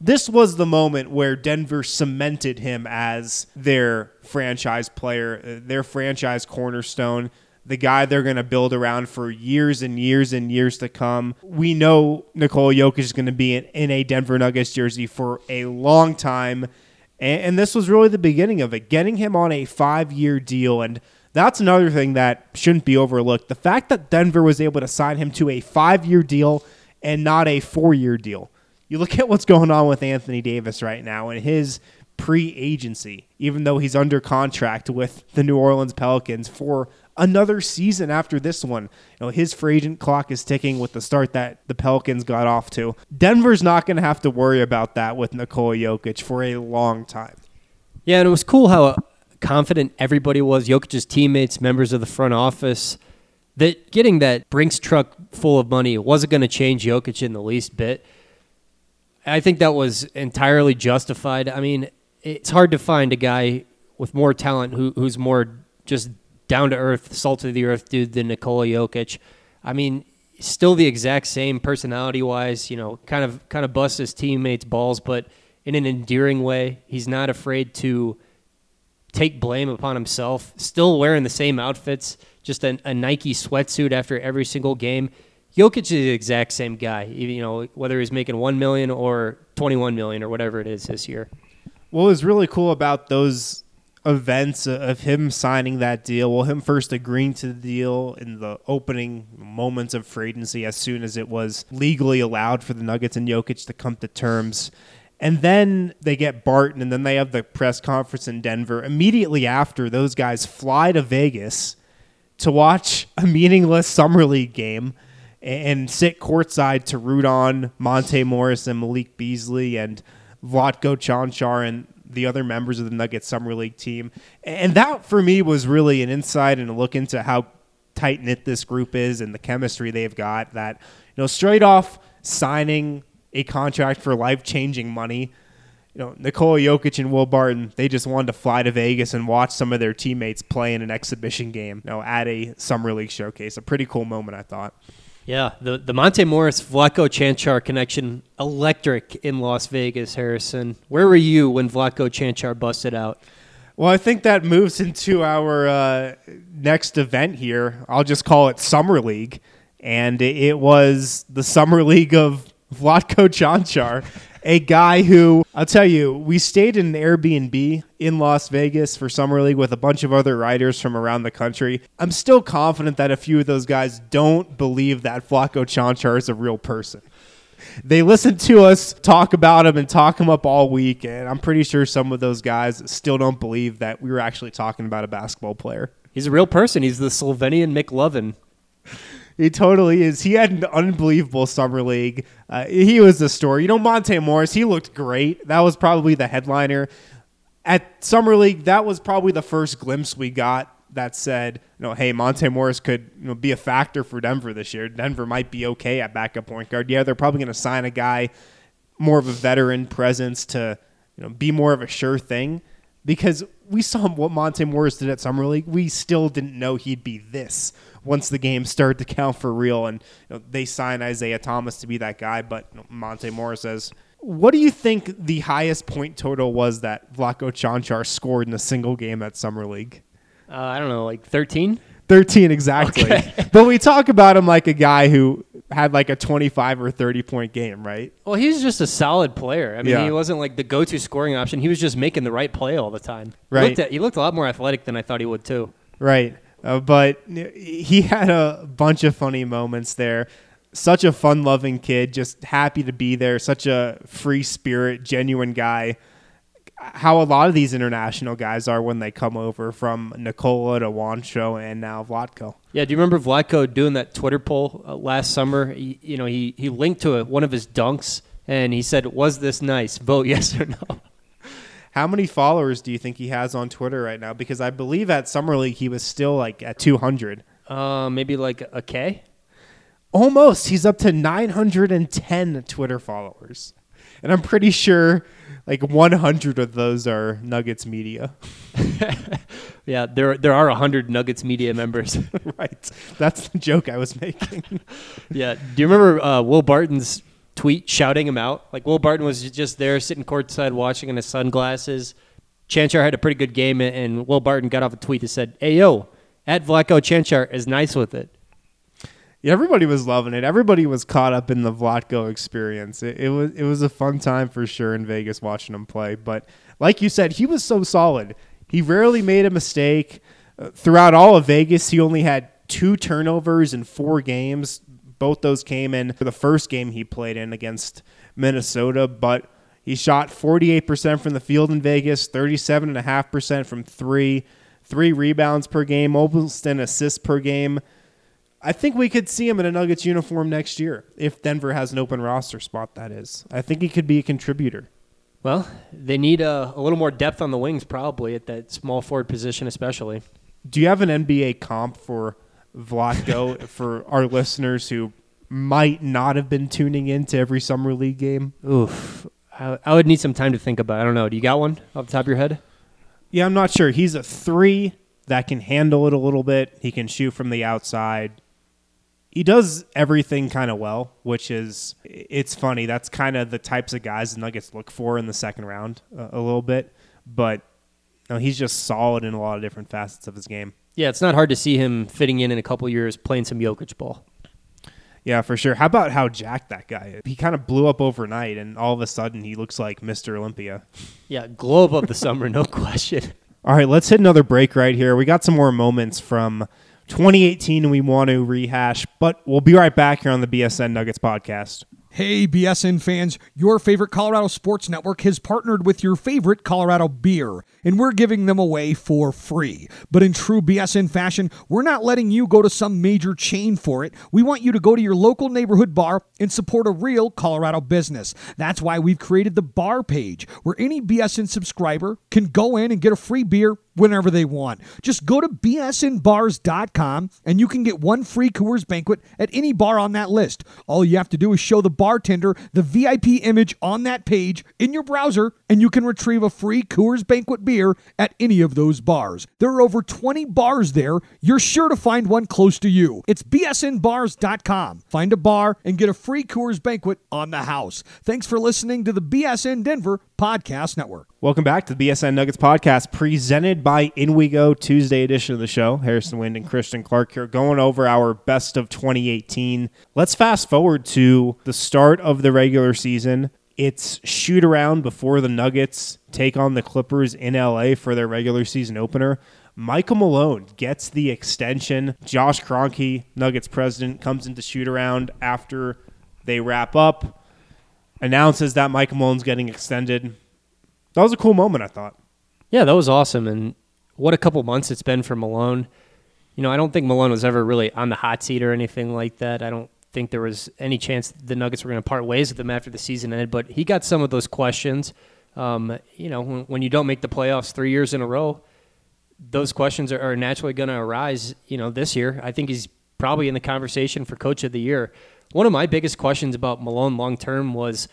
This was the moment where Denver cemented him as their franchise player, uh, their franchise cornerstone, the guy they're going to build around for years and years and years to come. We know Nikola Jokic is going to be in, in a Denver Nuggets jersey for a long time. And, and this was really the beginning of it, getting him on a five year deal. And that's another thing that shouldn't be overlooked. The fact that Denver was able to sign him to a five year deal and not a four year deal. You look at what's going on with Anthony Davis right now and his pre agency, even though he's under contract with the New Orleans Pelicans for another season after this one. You know, his free agent clock is ticking with the start that the Pelicans got off to. Denver's not going to have to worry about that with Nikola Jokic for a long time. Yeah, and it was cool how confident everybody was, Jokic's teammates, members of the front office, that getting that Brinks truck full of money wasn't going to change Jokic in the least bit. I think that was entirely justified. I mean, it's hard to find a guy with more talent who, who's more just down to earth, salt of the earth dude than Nikola Jokic. I mean, still the exact same personality wise, you know, kind of kind of busts his teammates' balls, but in an endearing way. He's not afraid to take blame upon himself. Still wearing the same outfits, just a, Nike sweatsuit after every single game. Jokic is the exact same guy, you know, whether he's making one million or twenty-one million or whatever it is this year. What was really cool about those events of him signing that deal, well, him first agreeing to the deal in the opening moments of free agency as soon as it was legally allowed for the Nuggets and Jokic to come to terms. And then they get Barton, and then they have the press conference in Denver. Immediately after, those guys fly to Vegas to watch a meaningless Summer League game and sit courtside to root on Monte Morris and Malik Beasley and Vlatko Cancar and the other members of the Nuggets Summer League team. And that for me was really an insight and a look into how tight knit this group is and the chemistry they've got that, you know, straight off signing a contract for life changing money. You know, Nikola Jokic and Will Barton, they just wanted to fly to Vegas and watch some of their teammates play in an exhibition game, you know, at a summer league showcase. A pretty cool moment, I thought. Yeah, the the Monte Morris Vlatko Cancar connection electric in Las Vegas, Harrison. Where were you when Vlatko Cancar busted out? Well, I think that moves into our uh, next event here. I'll just call it Summer League, and it was the Summer League of Vlatko Cancar a guy who I'll tell you, we stayed in an Airbnb in Las Vegas for Summer League with a bunch of other writers from around the country. I'm still confident that a few of those guys don't believe that Vlatko Cancar is a real person. They listened to us talk about him and talk him up all week, and I'm pretty sure some of those guys still don't believe that we were actually talking about a basketball player. He's a real person. He's the Slovenian McLovin. He totally is. He had an unbelievable summer league. Uh, he was the story. You know, Monte Morris, he looked great. That was probably the headliner. At Summer League, that was probably the first glimpse we got that said, you know, hey, Monte Morris could you know, be a factor for Denver this year. Denver might be okay at backup point guard. Yeah, they're probably going to sign a guy more of a veteran presence to you know be more of a sure thing because we saw what Monte Morris did at Summer League. We still didn't know he'd be this once the game started to count for real. And you know, they sign Isaiah Thomas to be that guy, but you know, Monte Morris says, what do you think the highest point total was that Vlatko Cancar scored in a single game at Summer League? Uh, I don't know, like 13? 13 exactly. Okay. but we talk about him like a guy who had like a 25 or 30 point game, right? Well, he was just a solid player. I mean, yeah. he wasn't like the go to scoring option. He was just making the right play all the time. Right. He looked, at, he looked a lot more athletic than I thought he would, too. Right. Uh, but he had a bunch of funny moments there. Such a fun loving kid, just happy to be there. Such a free spirit, genuine guy how a lot of these international guys are when they come over from Nikola to Juancho and now Vlatko. Yeah, do you remember Vlatko doing that Twitter poll uh, last summer? He, you know, he, he linked to a, one of his dunks and he said, "Was this nice? Vote yes or no." How many followers do you think he has on Twitter right now? Because I believe at Summer League he was still like at 200. Uh, maybe like a K. Almost. He's up to 910 Twitter followers. and I'm pretty sure like 100 of those are Nuggets media. Yeah, there there are hundred Nuggets media members. right. That's the joke I was making. yeah. Do you remember uh, Will Barton's tweet shouting him out? Like Will Barton was just there sitting courtside watching in his sunglasses. Cancar had a pretty good game, and Will Barton got off a tweet that said, "Hey yo, at Vlatko Cancar is nice with it." Yeah, everybody was loving it. Everybody was caught up in the Vlatko experience. It, it was it was a fun time for sure in Vegas watching him play. But like you said, he was so solid. He rarely made a mistake. Uh, throughout all of Vegas, he only had two turnovers in four games. Both those came in for the first game he played in against Minnesota, but he shot 48% from the field in Vegas, 37.5% from three, three rebounds per game, almost an assist per game. I think we could see him in a Nuggets uniform next year if Denver has an open roster spot. That is, I think he could be a contributor. Well, they need a, a little more depth on the wings, probably at that small forward position, especially. Do you have an NBA comp for Vlatko for our listeners who might not have been tuning in to every summer league game? Oof, I, I would need some time to think about. it. I don't know. Do you got one off the top of your head? Yeah, I'm not sure. He's a three that can handle it a little bit. He can shoot from the outside. He does everything kind of well, which is it's funny. That's kind of the types of guys the Nuggets look for in the second round uh, a little bit. But no, he's just solid in a lot of different facets of his game. Yeah, it's not hard to see him fitting in in a couple years playing some Jokic ball. Yeah, for sure. How about how jacked that guy is? He kind of blew up overnight, and all of a sudden he looks like Mr. Olympia. Yeah, globe of the summer, no question. All right, let's hit another break right here. We got some more moments from 2018 we want to rehash, but we'll be right back here on the BSN Nuggets podcast. Hey, BSN fans, your favorite Colorado Sports Network has partnered with your favorite Colorado beer, and we're giving them away for free. But in true BSN fashion, we're not letting you go to some major chain for it. We want you to go to your local neighborhood bar and support a real Colorado business. That's why we've created the bar page, where any BSN subscriber can go in and get a free beer whenever they want. Just go to bsnbars.com and you can get one free Coors banquet at any bar on that list. All you have to do is show the bartender the VIP image on that page in your browser and you can retrieve a free Coors banquet beer at any of those bars. There are over 20 bars there. You're sure to find one close to you. It's bsnbars.com. Find a bar and get a free Coors banquet on the house. Thanks for listening to the BSN Denver Podcast Network. Welcome back to the BSN Nuggets podcast presented by InWeGo Tuesday edition of the show. Harrison Wind and Christian Clark here going over our best of 2018. Let's fast forward to the start of the regular season. It's shoot around before the Nuggets take on the Clippers in LA for their regular season opener. Michael Malone gets the extension. Josh Kroenke, Nuggets president, comes into shoot around after they wrap up, announces that Michael Malone's getting extended. That was a cool moment, I thought. Yeah, that was awesome. And what a couple months it's been for Malone. You know, I don't think Malone was ever really on the hot seat or anything like that. I don't think there was any chance the Nuggets were going to part ways with him after the season ended, but he got some of those questions. Um, you know, when, when, you don't make the playoffs three years in a row, those questions are, are naturally going to arise, you know, this year. I think he's probably in the conversation for coach of the year. One of my biggest questions about Malone long term was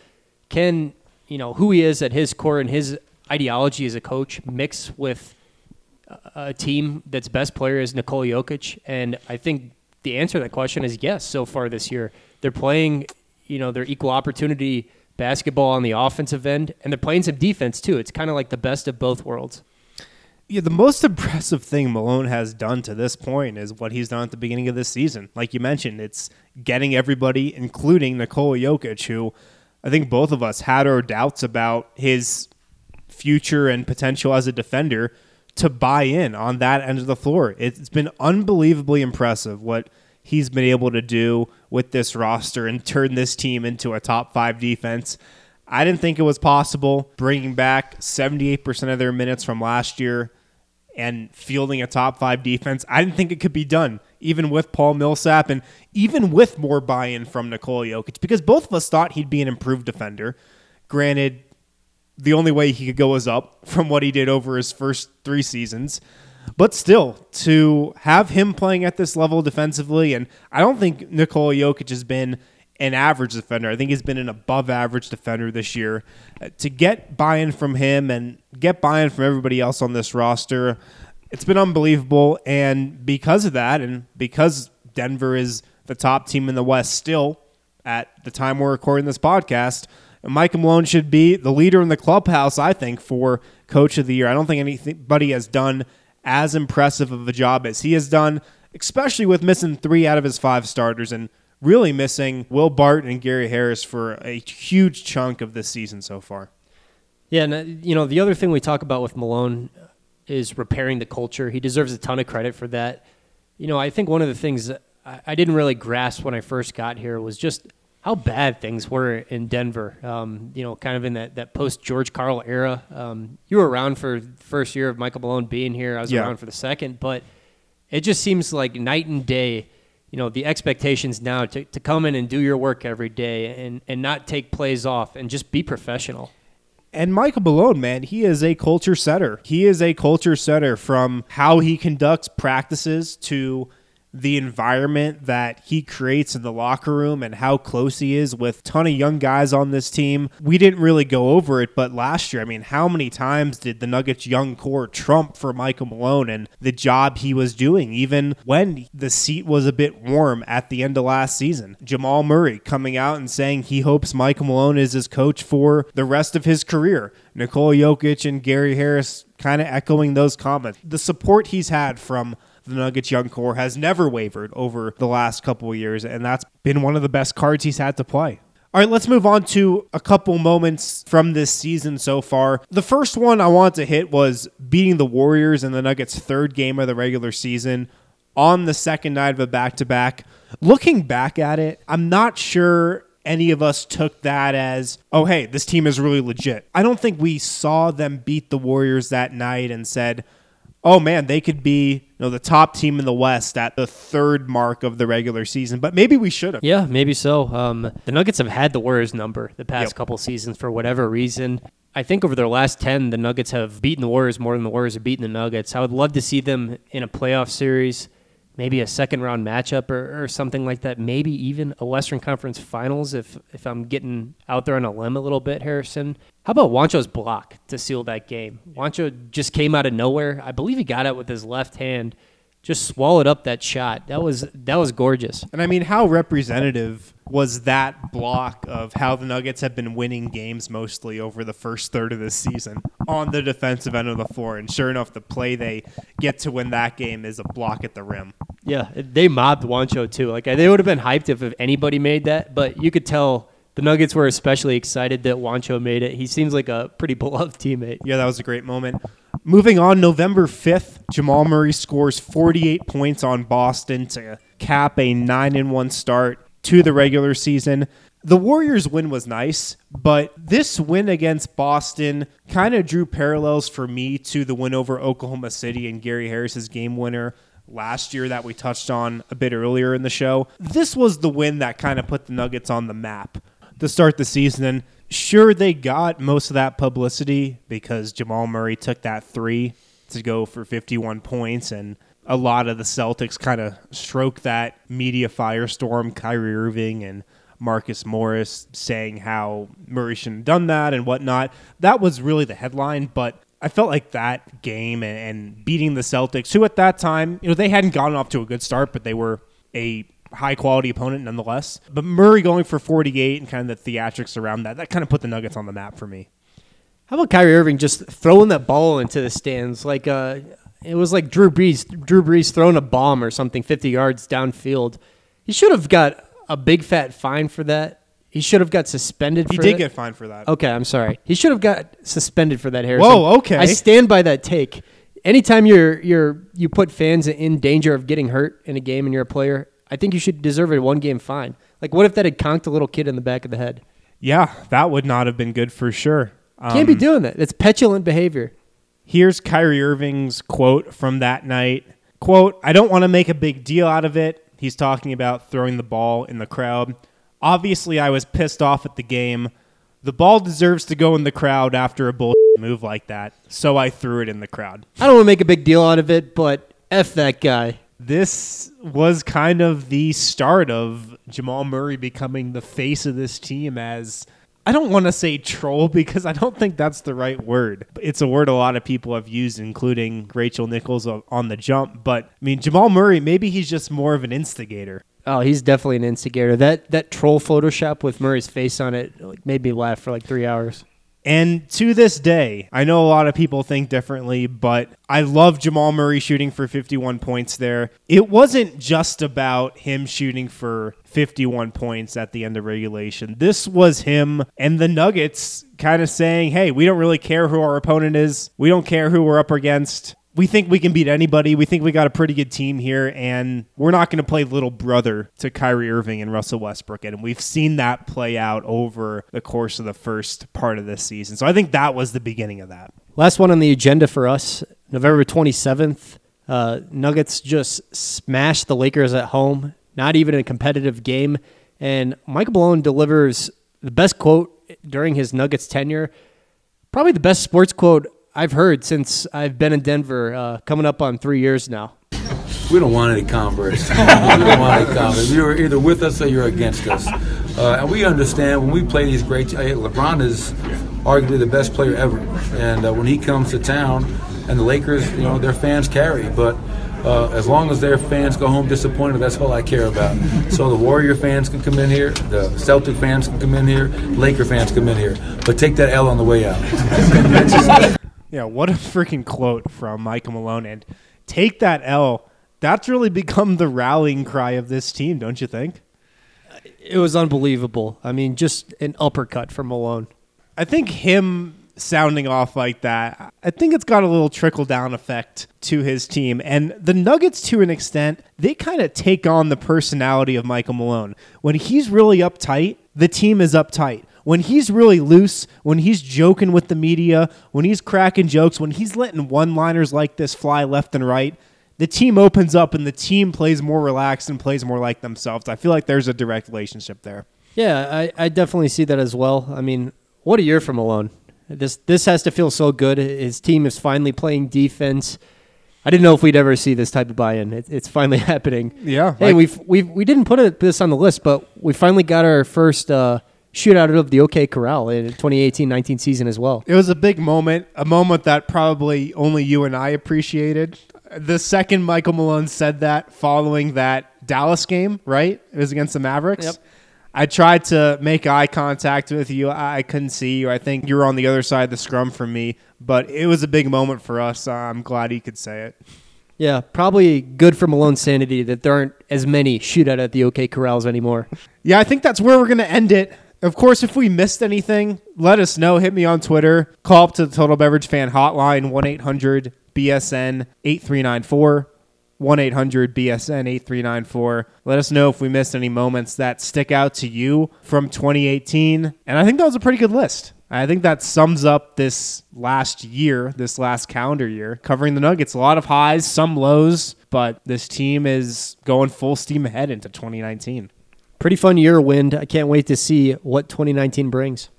can you know who he is at his core and his ideology as a coach mix with a team that's best player is Nikola Jokic, and I think the answer to that question is yes. So far this year, they're playing, you know, their equal opportunity basketball on the offensive end, and they're playing some defense too. It's kind of like the best of both worlds. Yeah, the most impressive thing Malone has done to this point is what he's done at the beginning of this season. Like you mentioned, it's getting everybody, including Nikola Jokic, who I think both of us had our doubts about his future and potential as a defender to buy in on that end of the floor. It's been unbelievably impressive what he's been able to do with this roster and turn this team into a top five defense. I didn't think it was possible bringing back 78% of their minutes from last year and fielding a top five defense. I didn't think it could be done, even with Paul Millsap and even with more buy in from Nikola Jokic, because both of us thought he'd be an improved defender. Granted, the only way he could go was up from what he did over his first three seasons. But still, to have him playing at this level defensively, and I don't think Nikola Jokic has been an average defender. I think he's been an above average defender this year. Uh, to get buy in from him and get buy in from everybody else on this roster, it's been unbelievable. And because of that, and because Denver is the top team in the West still at the time we're recording this podcast, Mike Malone should be the leader in the clubhouse, I think, for coach of the year. I don't think anybody has done as impressive of a job as he has done, especially with missing three out of his five starters and really missing Will Barton and Gary Harris for a huge chunk of this season so far. Yeah, and uh, you know the other thing we talk about with Malone is repairing the culture. He deserves a ton of credit for that. You know, I think one of the things I, didn't really grasp when I first got here was just how bad things were in Denver. Um, you know, kind of in that, that post George Karl era. Um, you were around for the first year of Michael Malone being here. I was Yeah. around for the second, but it just seems like night and day. You know, the expectations now to, to come in and do your work every day and, and not take plays off and just be professional. And Michael Malone, man, he is a culture setter. He is a culture setter from how he conducts practices to the environment that he creates in the locker room and how close he is with ton of young guys on this team. We didn't really go over it, but last year, I mean, how many times did the Nuggets young core trump for Michael Malone and the job he was doing, even when the seat was a bit warm at the end of last season? Jamal Murray coming out and saying he hopes Michael Malone is his coach for the rest of his career. Nikola Jokic and Gary Harris kind of echoing those comments. The support he's had from the Nuggets young core has never wavered over the last couple of years, and that's been one of the best cards he's had to play. All right, let's move on to a couple moments from this season so far. The first one I wanted to hit was beating the Warriors in the Nuggets' third game of the regular season on the second night of a back to back. Looking back at it, I'm not sure any of us took that as, oh, hey, this team is really legit. I don't think we saw them beat the Warriors that night and said, oh man, they could be you know the top team in the West at the third mark of the regular season. But maybe we should have. Yeah, maybe so. Um, the Nuggets have had the Warriors number the past Yep. couple seasons for whatever reason. I think over their last 10, the Nuggets have beaten the Warriors more than the Warriors have beaten the Nuggets. I would love to see them in a playoff series, maybe a second round matchup or, or something like that. Maybe even a Western Conference Finals if, if I'm getting out there on a limb a little bit, Harrison. How about Juancho's block to seal that game? Juancho just came out of nowhere. I believe he got it with his left hand, just swallowed up that shot. That was that was gorgeous. And I mean, how representative was that block of how the Nuggets have been winning games mostly over the first third of this season on the defensive end of the floor? And sure enough, the play they get to win that game is a block at the rim. Yeah, they mobbed Juancho too. Like they would have been hyped if, if anybody made that, but you could tell the Nuggets were especially excited that Juancho made it. He seems like a pretty beloved teammate. Yeah, that was a great moment. Moving on, November 5th, Jamal Murray scores 48 points on Boston to cap a 9 and 1 start to the regular season. The Warriors win was nice, but this win against Boston kind of drew parallels for me to the win over Oklahoma City and Gary Harris's game winner last year that we touched on a bit earlier in the show. This was the win that kind of put the Nuggets on the map to start the season. And sure, they got most of that publicity because Jamal Murray took that three to go for 51 points. And a lot of the Celtics kind of stroked that media firestorm. Kyrie Irving and Marcus Morris saying how Murray shouldn't have done that and whatnot. That was really the headline. But I felt like that game and, and beating the Celtics, who at that time, you know, they hadn't gotten off to a good start, but they were a high quality opponent nonetheless. But Murray going for 48 and kind of the theatrics around that, that kind of put the Nuggets on the map for me. How about Kyrie Irving just throwing that ball into the stands like uh, it was like Drew Brees, Drew Brees throwing a bomb or something 50 yards downfield. He should have got a big fat fine for that. He should have got suspended. For that He did that. get fined for that. Okay, I'm sorry. He should have got suspended for that. Harrison. Whoa, okay. I stand by that take. Anytime you're you're you put fans in danger of getting hurt in a game and you're a player, I think you should deserve a one game fine. Like, what if that had conked a little kid in the back of the head? Yeah, that would not have been good for sure. Can't be Um, doing that. It's petulant behavior. Here's Kyrie Irving's quote from that night. Quote, I don't want to make a big deal out of it. He's talking about throwing the ball in the crowd. Obviously, I was pissed off at the game. The ball deserves to go in the crowd after a bull move like that, so I threw it in the crowd. I don't want to make a big deal out of it, but f that guy. This was kind of the start of Jamal Murray becoming the face of this team as I don't want to say troll because I don't think that's the right word. It's a word a lot of people have used, including Rachel Nichols on the jump. But I mean, Jamal Murray, maybe he's just more of an instigator. Oh, he's definitely an instigator. That that troll Photoshop with Murray's face on it like, made me laugh for like three hours. And to this day, I know a lot of people think differently, but I love Jamal Murray shooting for 51 points there. It wasn't just about him shooting for 51 points at the end of regulation. This was him and the Nuggets kind of saying, hey, we don't really care who our opponent is. We don't care who we're up against we think we can beat anybody. We think we got a pretty good team here, and we're not going to play little brother to Kyrie Irving and Russell Westbrook. And we've seen that play out over the course of the first part of this season. So I think that was the beginning of that. Last one on the agenda for us November 27th. Uh, Nuggets just smashed the Lakers at home, not even a competitive game. And Michael Malone delivers the best quote during his Nuggets tenure, probably the best sports quote I've heard since I've been in Denver, uh, coming up on three years now. We don't want any converts. we don't want any. You're either with us or you're against us. Uh, and we understand when we play these great. LeBron is arguably the best player ever, and uh, when he comes to town, and the Lakers, you know, their fans carry, but. Uh, as long as their fans go home disappointed, that's all I care about. So the Warrior fans can come in here, the Celtic fans can come in here, Laker fans come in here, but take that L on the way out. Yeah, what a freaking quote from Michael Malone. And take that L. That's really become the rallying cry of this team, don't you think? It was unbelievable. I mean, just an uppercut from Malone. I think him sounding off like that, I think it's got a little trickle down effect to his team. And the Nuggets, to an extent, they kind of take on the personality of Michael Malone. When he's really uptight, the team is uptight when he's really loose, when he's joking with the media, when he's cracking jokes, when he's letting one liners like this fly left and right, the team opens up and the team plays more relaxed and plays more like themselves. I feel like there's a direct relationship there. Yeah, I, I definitely see that as well. I mean, what a year from Malone. This this has to feel so good. His team is finally playing defense. I didn't know if we'd ever see this type of buy-in. It, it's finally happening. Yeah. Hey, like, we've we we didn't put it, this on the list, but we finally got our first uh, shootout of the OK Corral in 2018-19 season as well. It was a big moment, a moment that probably only you and I appreciated. The second Michael Malone said that following that Dallas game, right? It was against the Mavericks. Yep. I tried to make eye contact with you. I couldn't see you. I think you were on the other side of the scrum from me, but it was a big moment for us. I'm glad he could say it. Yeah, probably good for Malone's sanity that there aren't as many shootout at the OK Corrals anymore. Yeah, I think that's where we're going to end it. Of course, if we missed anything, let us know. Hit me on Twitter. Call up to the Total Beverage Fan Hotline, 1 800 BSN 8394. 1 800 BSN 8394. Let us know if we missed any moments that stick out to you from 2018. And I think that was a pretty good list. I think that sums up this last year, this last calendar year, covering the Nuggets. A lot of highs, some lows, but this team is going full steam ahead into 2019 pretty fun year, Wind. I can't wait to see what 2019 brings.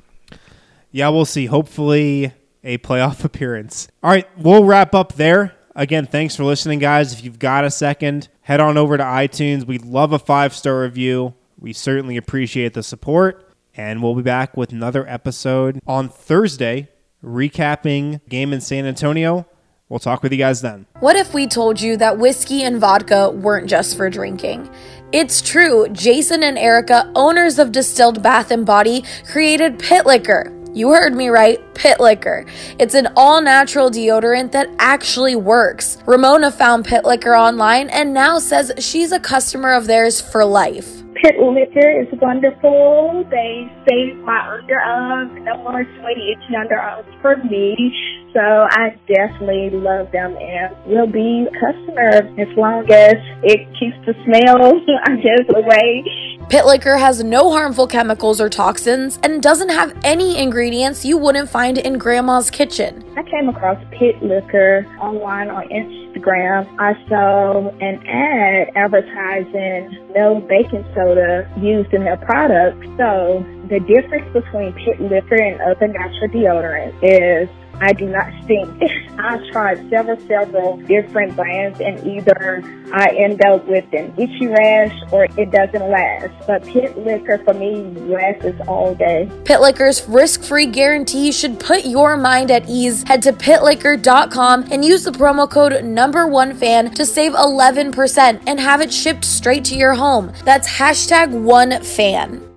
Yeah, we'll see. Hopefully, a playoff appearance. All right, we'll wrap up there. Again, thanks for listening, guys. If you've got a second, head on over to iTunes. We'd love a five star review. We certainly appreciate the support. And we'll be back with another episode on Thursday, recapping game in San Antonio. We'll talk with you guys then. What if we told you that whiskey and vodka weren't just for drinking? It's true. Jason and Erica, owners of Distilled Bath and Body, created Pit Liquor. You heard me right, Pit Liquor. It's an all natural deodorant that actually works. Ramona found Pit Liquor online and now says she's a customer of theirs for life. Pit Liquor is wonderful. They save my underarms, no more sweaty, itchy underarms for me. So I definitely love them and will be a customer as long as it keeps the smell, I guess, away. Pit Liquor has no harmful chemicals or toxins and doesn't have any ingredients you wouldn't find in Grandma's kitchen. I came across Pit Liquor online on Instagram. I saw an ad advertising no baking soda used in their product. So the difference between Pit Liquor and other natural deodorants is I do not stink. I've tried several, several different brands, and either I end up with an itchy rash or it doesn't last. But pit liquor for me lasts all day. Pit Liquor's risk free guarantee should put your mind at ease. Head to pitliquor.com and use the promo code number one fan to save 11% and have it shipped straight to your home. That's hashtag one fan.